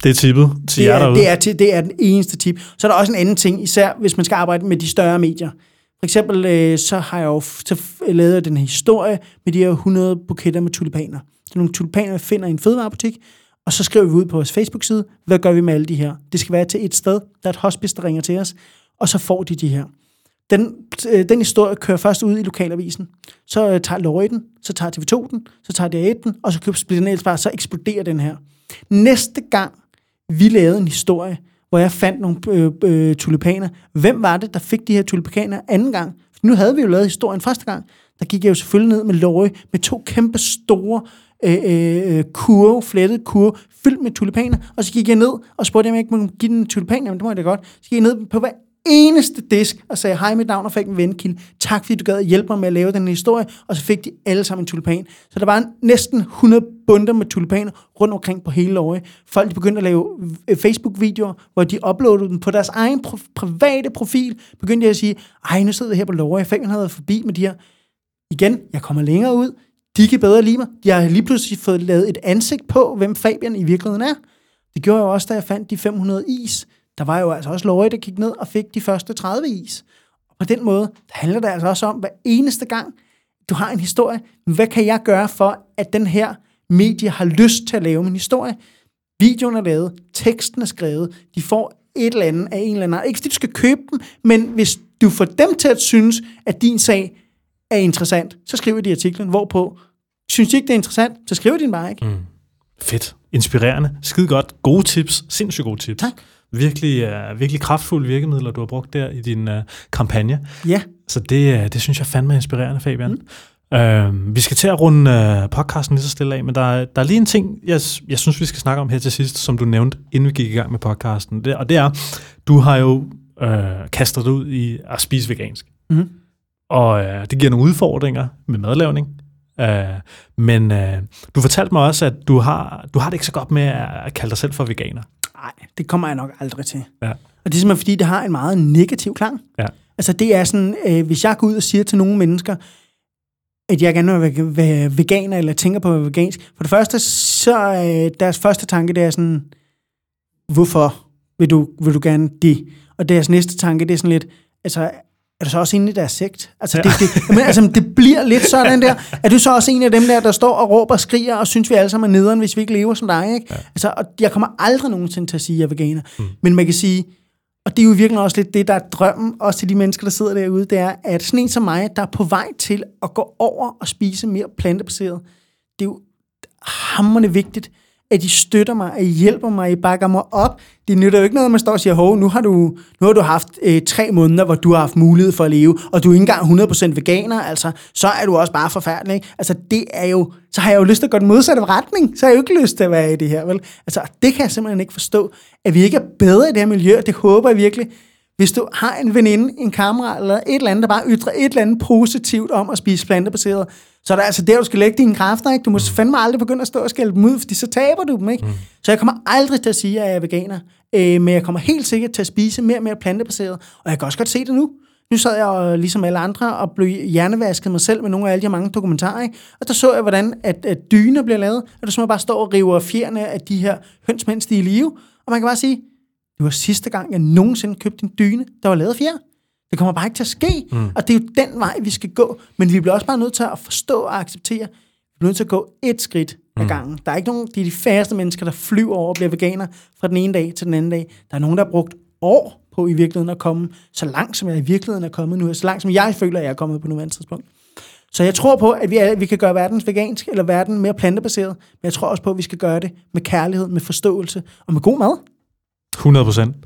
Speaker 1: Det er tippet til
Speaker 2: Det
Speaker 1: jer
Speaker 2: er,
Speaker 1: derude.
Speaker 2: det, er, det er den eneste tip. Så er der også en anden ting, især hvis man skal arbejde med de større medier. For eksempel, øh, så har jeg jo så lavet den her historie med de her 100 buketter med tulipaner. Så nogle tulipaner, jeg finder i en fødevarebutik, og så skriver vi ud på vores Facebook-side, hvad gør vi med alle de her? Det skal være til et sted, der er et hospice, der ringer til os, og så får de de her. Den, øh, den historie kører først ud i lokalavisen. Så øh, tager Lorry den, så tager TV2 den, så tager DR1 den, og så køber Splitter Niels så eksploderer den her. Næste gang, vi lavede en historie, hvor jeg fandt nogle øh, øh, tulipaner. Hvem var det, der fik de her tulipaner anden gang? For nu havde vi jo lavet historien første gang. Der gik jeg jo selvfølgelig ned med Løje med to kæmpe store øh, øh, kurve, flettede kurve, fyldt med tulipaner. Og så gik jeg ned og spurgte, om jeg ikke må give den en tulipan. Jamen, det må jeg da godt. Så gik jeg ned på hver eneste disk og sagde, hej, mit navn er Fækken Vendekilde. Tak, fordi du gad at hjælpe mig med at lave den historie. Og så fik de alle sammen en tulipan. Så der var næsten 100 bunder med tulipaner rundt omkring på hele året. Folk de begyndte at lave øh, Facebook-videoer, hvor de uploadede dem på deres egen pro- private profil. Begyndte de at sige, ej, nu sidder jeg her på Lorge. fanden havde været forbi med de her. Igen, jeg kommer længere ud. De kan bedre lide mig. Jeg har lige pludselig fået lavet et ansigt på, hvem Fabian i virkeligheden er. Det gjorde jeg jo også, da jeg fandt de 500 is. Der var jo altså også Løje, der gik ned og fik de første 30 is. Og på den måde handler det altså også om, hver eneste gang, du har en historie, hvad kan jeg gøre for, at den her medie har lyst til at lave min historie? Videoen er lavet, teksten er skrevet, de får et eller andet af en eller anden. Ikke fordi du skal købe dem, men hvis du får dem til at synes, at din sag er interessant, så skriver de artiklen, hvorpå synes de ikke, det er interessant, så skriver de den bare ikke. Mm.
Speaker 1: Fedt. Inspirerende. Skide godt. Gode tips. Sindssygt gode tips.
Speaker 2: Tak.
Speaker 1: Virkelig, uh, virkelig kraftfulde virkemidler, du har brugt der i din uh, kampagne.
Speaker 2: Ja,
Speaker 1: Så det, uh, det synes jeg fandme er inspirerende, Fabian. Mm. Uh, vi skal til at runde uh, podcasten lige så stille af, men der, der er lige en ting, jeg, jeg synes, vi skal snakke om her til sidst, som du nævnte, inden vi gik i gang med podcasten. Det, og det er, du har jo uh, kastet dig ud i at spise vegansk.
Speaker 2: Mhm.
Speaker 1: Og uh, det giver nogle udfordringer med madlavning. Uh, men uh, du fortalte mig også, at du har, du har det ikke så godt med at kalde dig selv for veganer.
Speaker 2: nej, det kommer jeg nok aldrig til.
Speaker 1: Ja.
Speaker 2: Og det er simpelthen, fordi det har en meget negativ klang.
Speaker 1: Ja.
Speaker 2: Altså det er sådan, øh, hvis jeg går ud og siger til nogle mennesker, at jeg gerne vil være- veganer, eller tænker på at være vegansk. For det første, så øh, deres første tanke, det er sådan, hvorfor vil du, vil du gerne det? Og deres næste tanke, det er sådan lidt, altså, er du så også inde i deres sekt? Altså, det, det, men, altså, det bliver lidt sådan der. Er du så også en af dem der, der står og råber og skriger, og synes, vi alle sammen er nederen, hvis vi ikke lever som dig? Ikke? Ja. Altså, og jeg kommer aldrig nogensinde til at sige, at jeg er veganer. Mm. Men man kan sige, og det er jo virkelig også lidt det, der er drømmen, også til de mennesker, der sidder derude, det er, at sådan en som mig, der er på vej til at gå over og spise mere plantebaseret, det er jo hammerende vigtigt, at I støtter mig, at I hjælper mig, at I bakker mig op. Det nytter jo ikke noget, at man står og siger, hov, nu har du, nu har du haft øh, tre måneder, hvor du har haft mulighed for at leve, og du er ikke engang 100% veganer, altså, så er du også bare forfærdelig. Ikke? Altså, det er jo, så har jeg jo lyst til at gå den modsatte retning, så har jeg jo ikke lyst til at være i det her, vel? Altså, det kan jeg simpelthen ikke forstå, at vi ikke er bedre i det her miljø, og det håber jeg virkelig, hvis du har en veninde, en kammerat eller et eller andet, der bare ytrer et eller andet positivt om at spise plantebaseret, så er det altså der, du skal lægge dine kræfter. Ikke? Du må fandme aldrig begynde at stå og skælde dem ud, fordi så taber du dem. Ikke? Mm. Så jeg kommer aldrig til at sige, at jeg er veganer, øh, men jeg kommer helt sikkert til at spise mere og mere plantebaseret, og jeg kan også godt se det nu. Nu sad jeg og, ligesom alle andre og blev hjernevasket mig selv med nogle af alle de mange dokumentarer, ikke? og der så jeg, hvordan at, at dyner bliver lavet, og der simpelthen bare står og river fjerne af de her høns, mens de er i live. Og man kan bare sige, det var sidste gang, jeg nogensinde købte en dyne, der var lavet fjer. Det kommer bare ikke til at ske, mm. og det er jo den vej, vi skal gå. Men vi bliver også bare nødt til at forstå og acceptere, vi bliver nødt til at gå et skridt ad gangen. Der er ikke nogen, det er de færreste mennesker, der flyver over og bliver veganer fra den ene dag til den anden dag. Der er nogen, der har brugt år på i virkeligheden at komme så langt, som jeg i virkeligheden er kommet nu, så langt som jeg føler, at jeg er kommet på nuværende tidspunkt. Så jeg tror på, at vi, er, vi kan gøre verden vegansk, eller verden mere plantebaseret, men jeg tror også på, at vi skal gøre det med kærlighed, med forståelse og med god mad.
Speaker 1: 100 procent.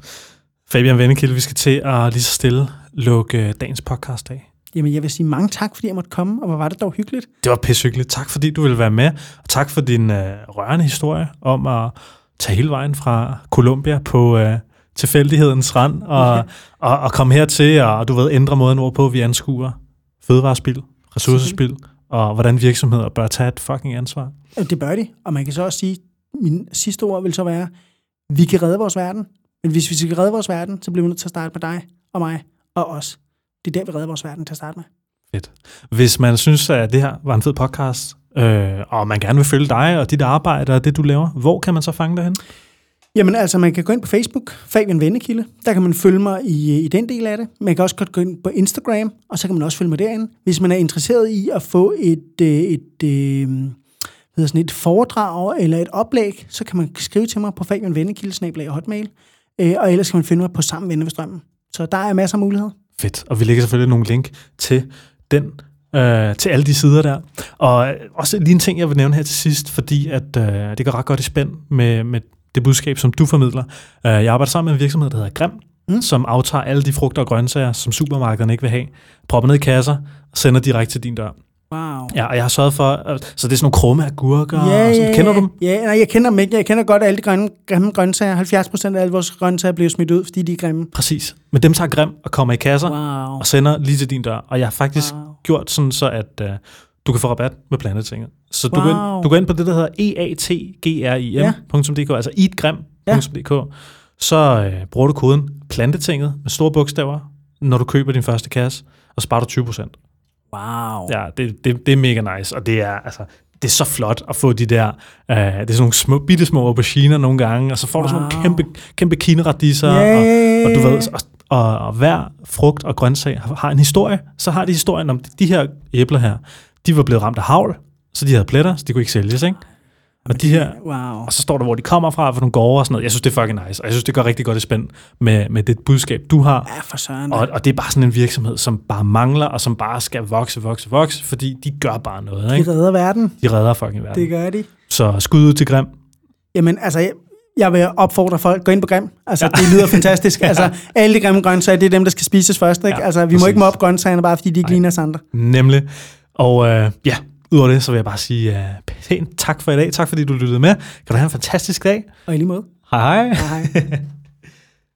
Speaker 1: Fabian Vennekilde, vi skal til at lige så stille lukke dagens podcast af.
Speaker 2: Jamen, jeg vil sige mange tak, fordi jeg måtte komme, og hvor var det dog hyggeligt.
Speaker 1: Det var pissehyggeligt. Tak fordi du ville være med, og tak for din øh, rørende historie om at tage hele vejen fra Colombia på øh, tilfældighedens rand, og,
Speaker 2: Ja.
Speaker 1: og, og komme hertil, og du ved, ændre måden, hvorpå vi anskuer fødevarespil, ressourcespil, og hvordan virksomheder bør tage et fucking ansvar.
Speaker 2: Det bør de, og man kan så også sige, min sidste ord vil så være, vi kan redde vores verden, men hvis vi skal redde vores verden, så bliver vi nødt til at starte med dig og mig og os. Det er der, vi redder vores verden til at starte med.
Speaker 1: Fedt. Hvis man synes, at det her var en fed podcast, øh, og man gerne vil følge dig og dit arbejde og det, du laver, hvor kan man så fange dig hen?
Speaker 2: Jamen altså, man kan gå ind på Facebook, Fabian Vennekilde. Der kan man følge mig i, i den del af det. Man kan også godt gå ind på Instagram, og så kan man også følge mig derinde. Hvis man er interesseret i at få et, øh, et, øh, hvad sådan et foredrag eller et oplæg, så kan man skrive til mig på Fabian Vennekilde, snabel-a hotmail. Øh, og ellers kan man finde mig på Sammen Venner ved Strømmen. Så der er masser af muligheder.
Speaker 1: Fedt. Og vi lægger selvfølgelig nogle link til den, øh, til alle de sider der. Og øh, også lige en ting, jeg vil nævne her til sidst, fordi at øh, det går ret godt i spænd med, med det budskab, som du formidler. Øh, jeg arbejder sammen med en virksomhed, der hedder Grim,
Speaker 2: Mm.
Speaker 1: mm. som aftager alle de frugter og grøntsager, som supermarkederne ikke vil have, propper ned i kasser og sender direkte til din dør.
Speaker 2: Wow.
Speaker 1: Ja, og jeg har sørget for, øh, så det er sådan nogle krumme agurker.
Speaker 2: Ja,
Speaker 1: og sådan,
Speaker 2: ja,
Speaker 1: kender du
Speaker 2: ja.
Speaker 1: dem?
Speaker 2: Ja, nej, jeg kender dem ikke. Jeg kender godt alle de grønne, grimme grøntsager. 70 procent af alle vores grøntsager bliver smidt ud, fordi de er grimme.
Speaker 1: Præcis. Men dem tager Grim og kommer i kasser
Speaker 2: Wow.
Speaker 1: og sender lige til din dør. Og jeg har faktisk
Speaker 2: Wow.
Speaker 1: gjort sådan, så at uh, du kan få rabat med Plantetinget. Så du,
Speaker 2: Wow.
Speaker 1: går ind, du går ind på det, der hedder eatgrim.dk, altså eatgrim.dk. Så uh, bruger du koden Plantetinget med store bogstaver, når du køber din første kasse, og sparer du 20 procent.
Speaker 2: Wow.
Speaker 1: Ja, det, det, det er mega nice, og det er, altså, det er så flot at få de der, øh, det er sådan nogle små, bitte små auberginer nogle gange, og så får wow. du sådan nogle kæmpe, kæmpe kineradiser,
Speaker 2: Ja,
Speaker 1: og, og du ved, og, og, og hver frugt og grøntsag har, har en historie. Så har de historien om de her æbler her, de var blevet ramt af havl, så de havde pletter, så de kunne ikke sælges, ikke? Og de her,
Speaker 2: Wow.
Speaker 1: og så står der, hvor de kommer fra, for nogle gårde og sådan noget. Jeg synes, det er fucking nice, og jeg synes, det går rigtig godt i spænd med, med det budskab, du har.
Speaker 2: Ja, for søren.
Speaker 1: Og, og det er bare sådan en virksomhed, som bare mangler, og som bare skal vokse, vokse, vokse, fordi de gør bare noget,
Speaker 2: De
Speaker 1: ikke?
Speaker 2: redder verden.
Speaker 1: De redder fucking verden.
Speaker 2: Det gør de.
Speaker 1: Så skud ud til Grim.
Speaker 2: Jamen, altså, jeg, jeg vil opfordre folk, gå ind på Grim. Altså, ja. det lyder fantastisk. Altså, alle de grimme grøntsager, det er dem, der skal spises først, ikke?
Speaker 1: Ja,
Speaker 2: altså, vi må
Speaker 1: præcis.
Speaker 2: ikke mobbe grøntsagerne, bare fordi de ikke ligner os andre.
Speaker 1: Nemlig. Og øh, ja, udover det, så vil jeg bare sige pænt tak for i dag. Tak fordi du lyttede med. Kan du have en fantastisk dag.
Speaker 2: Og i lige måde.
Speaker 1: Hej hej.
Speaker 2: Hej hej.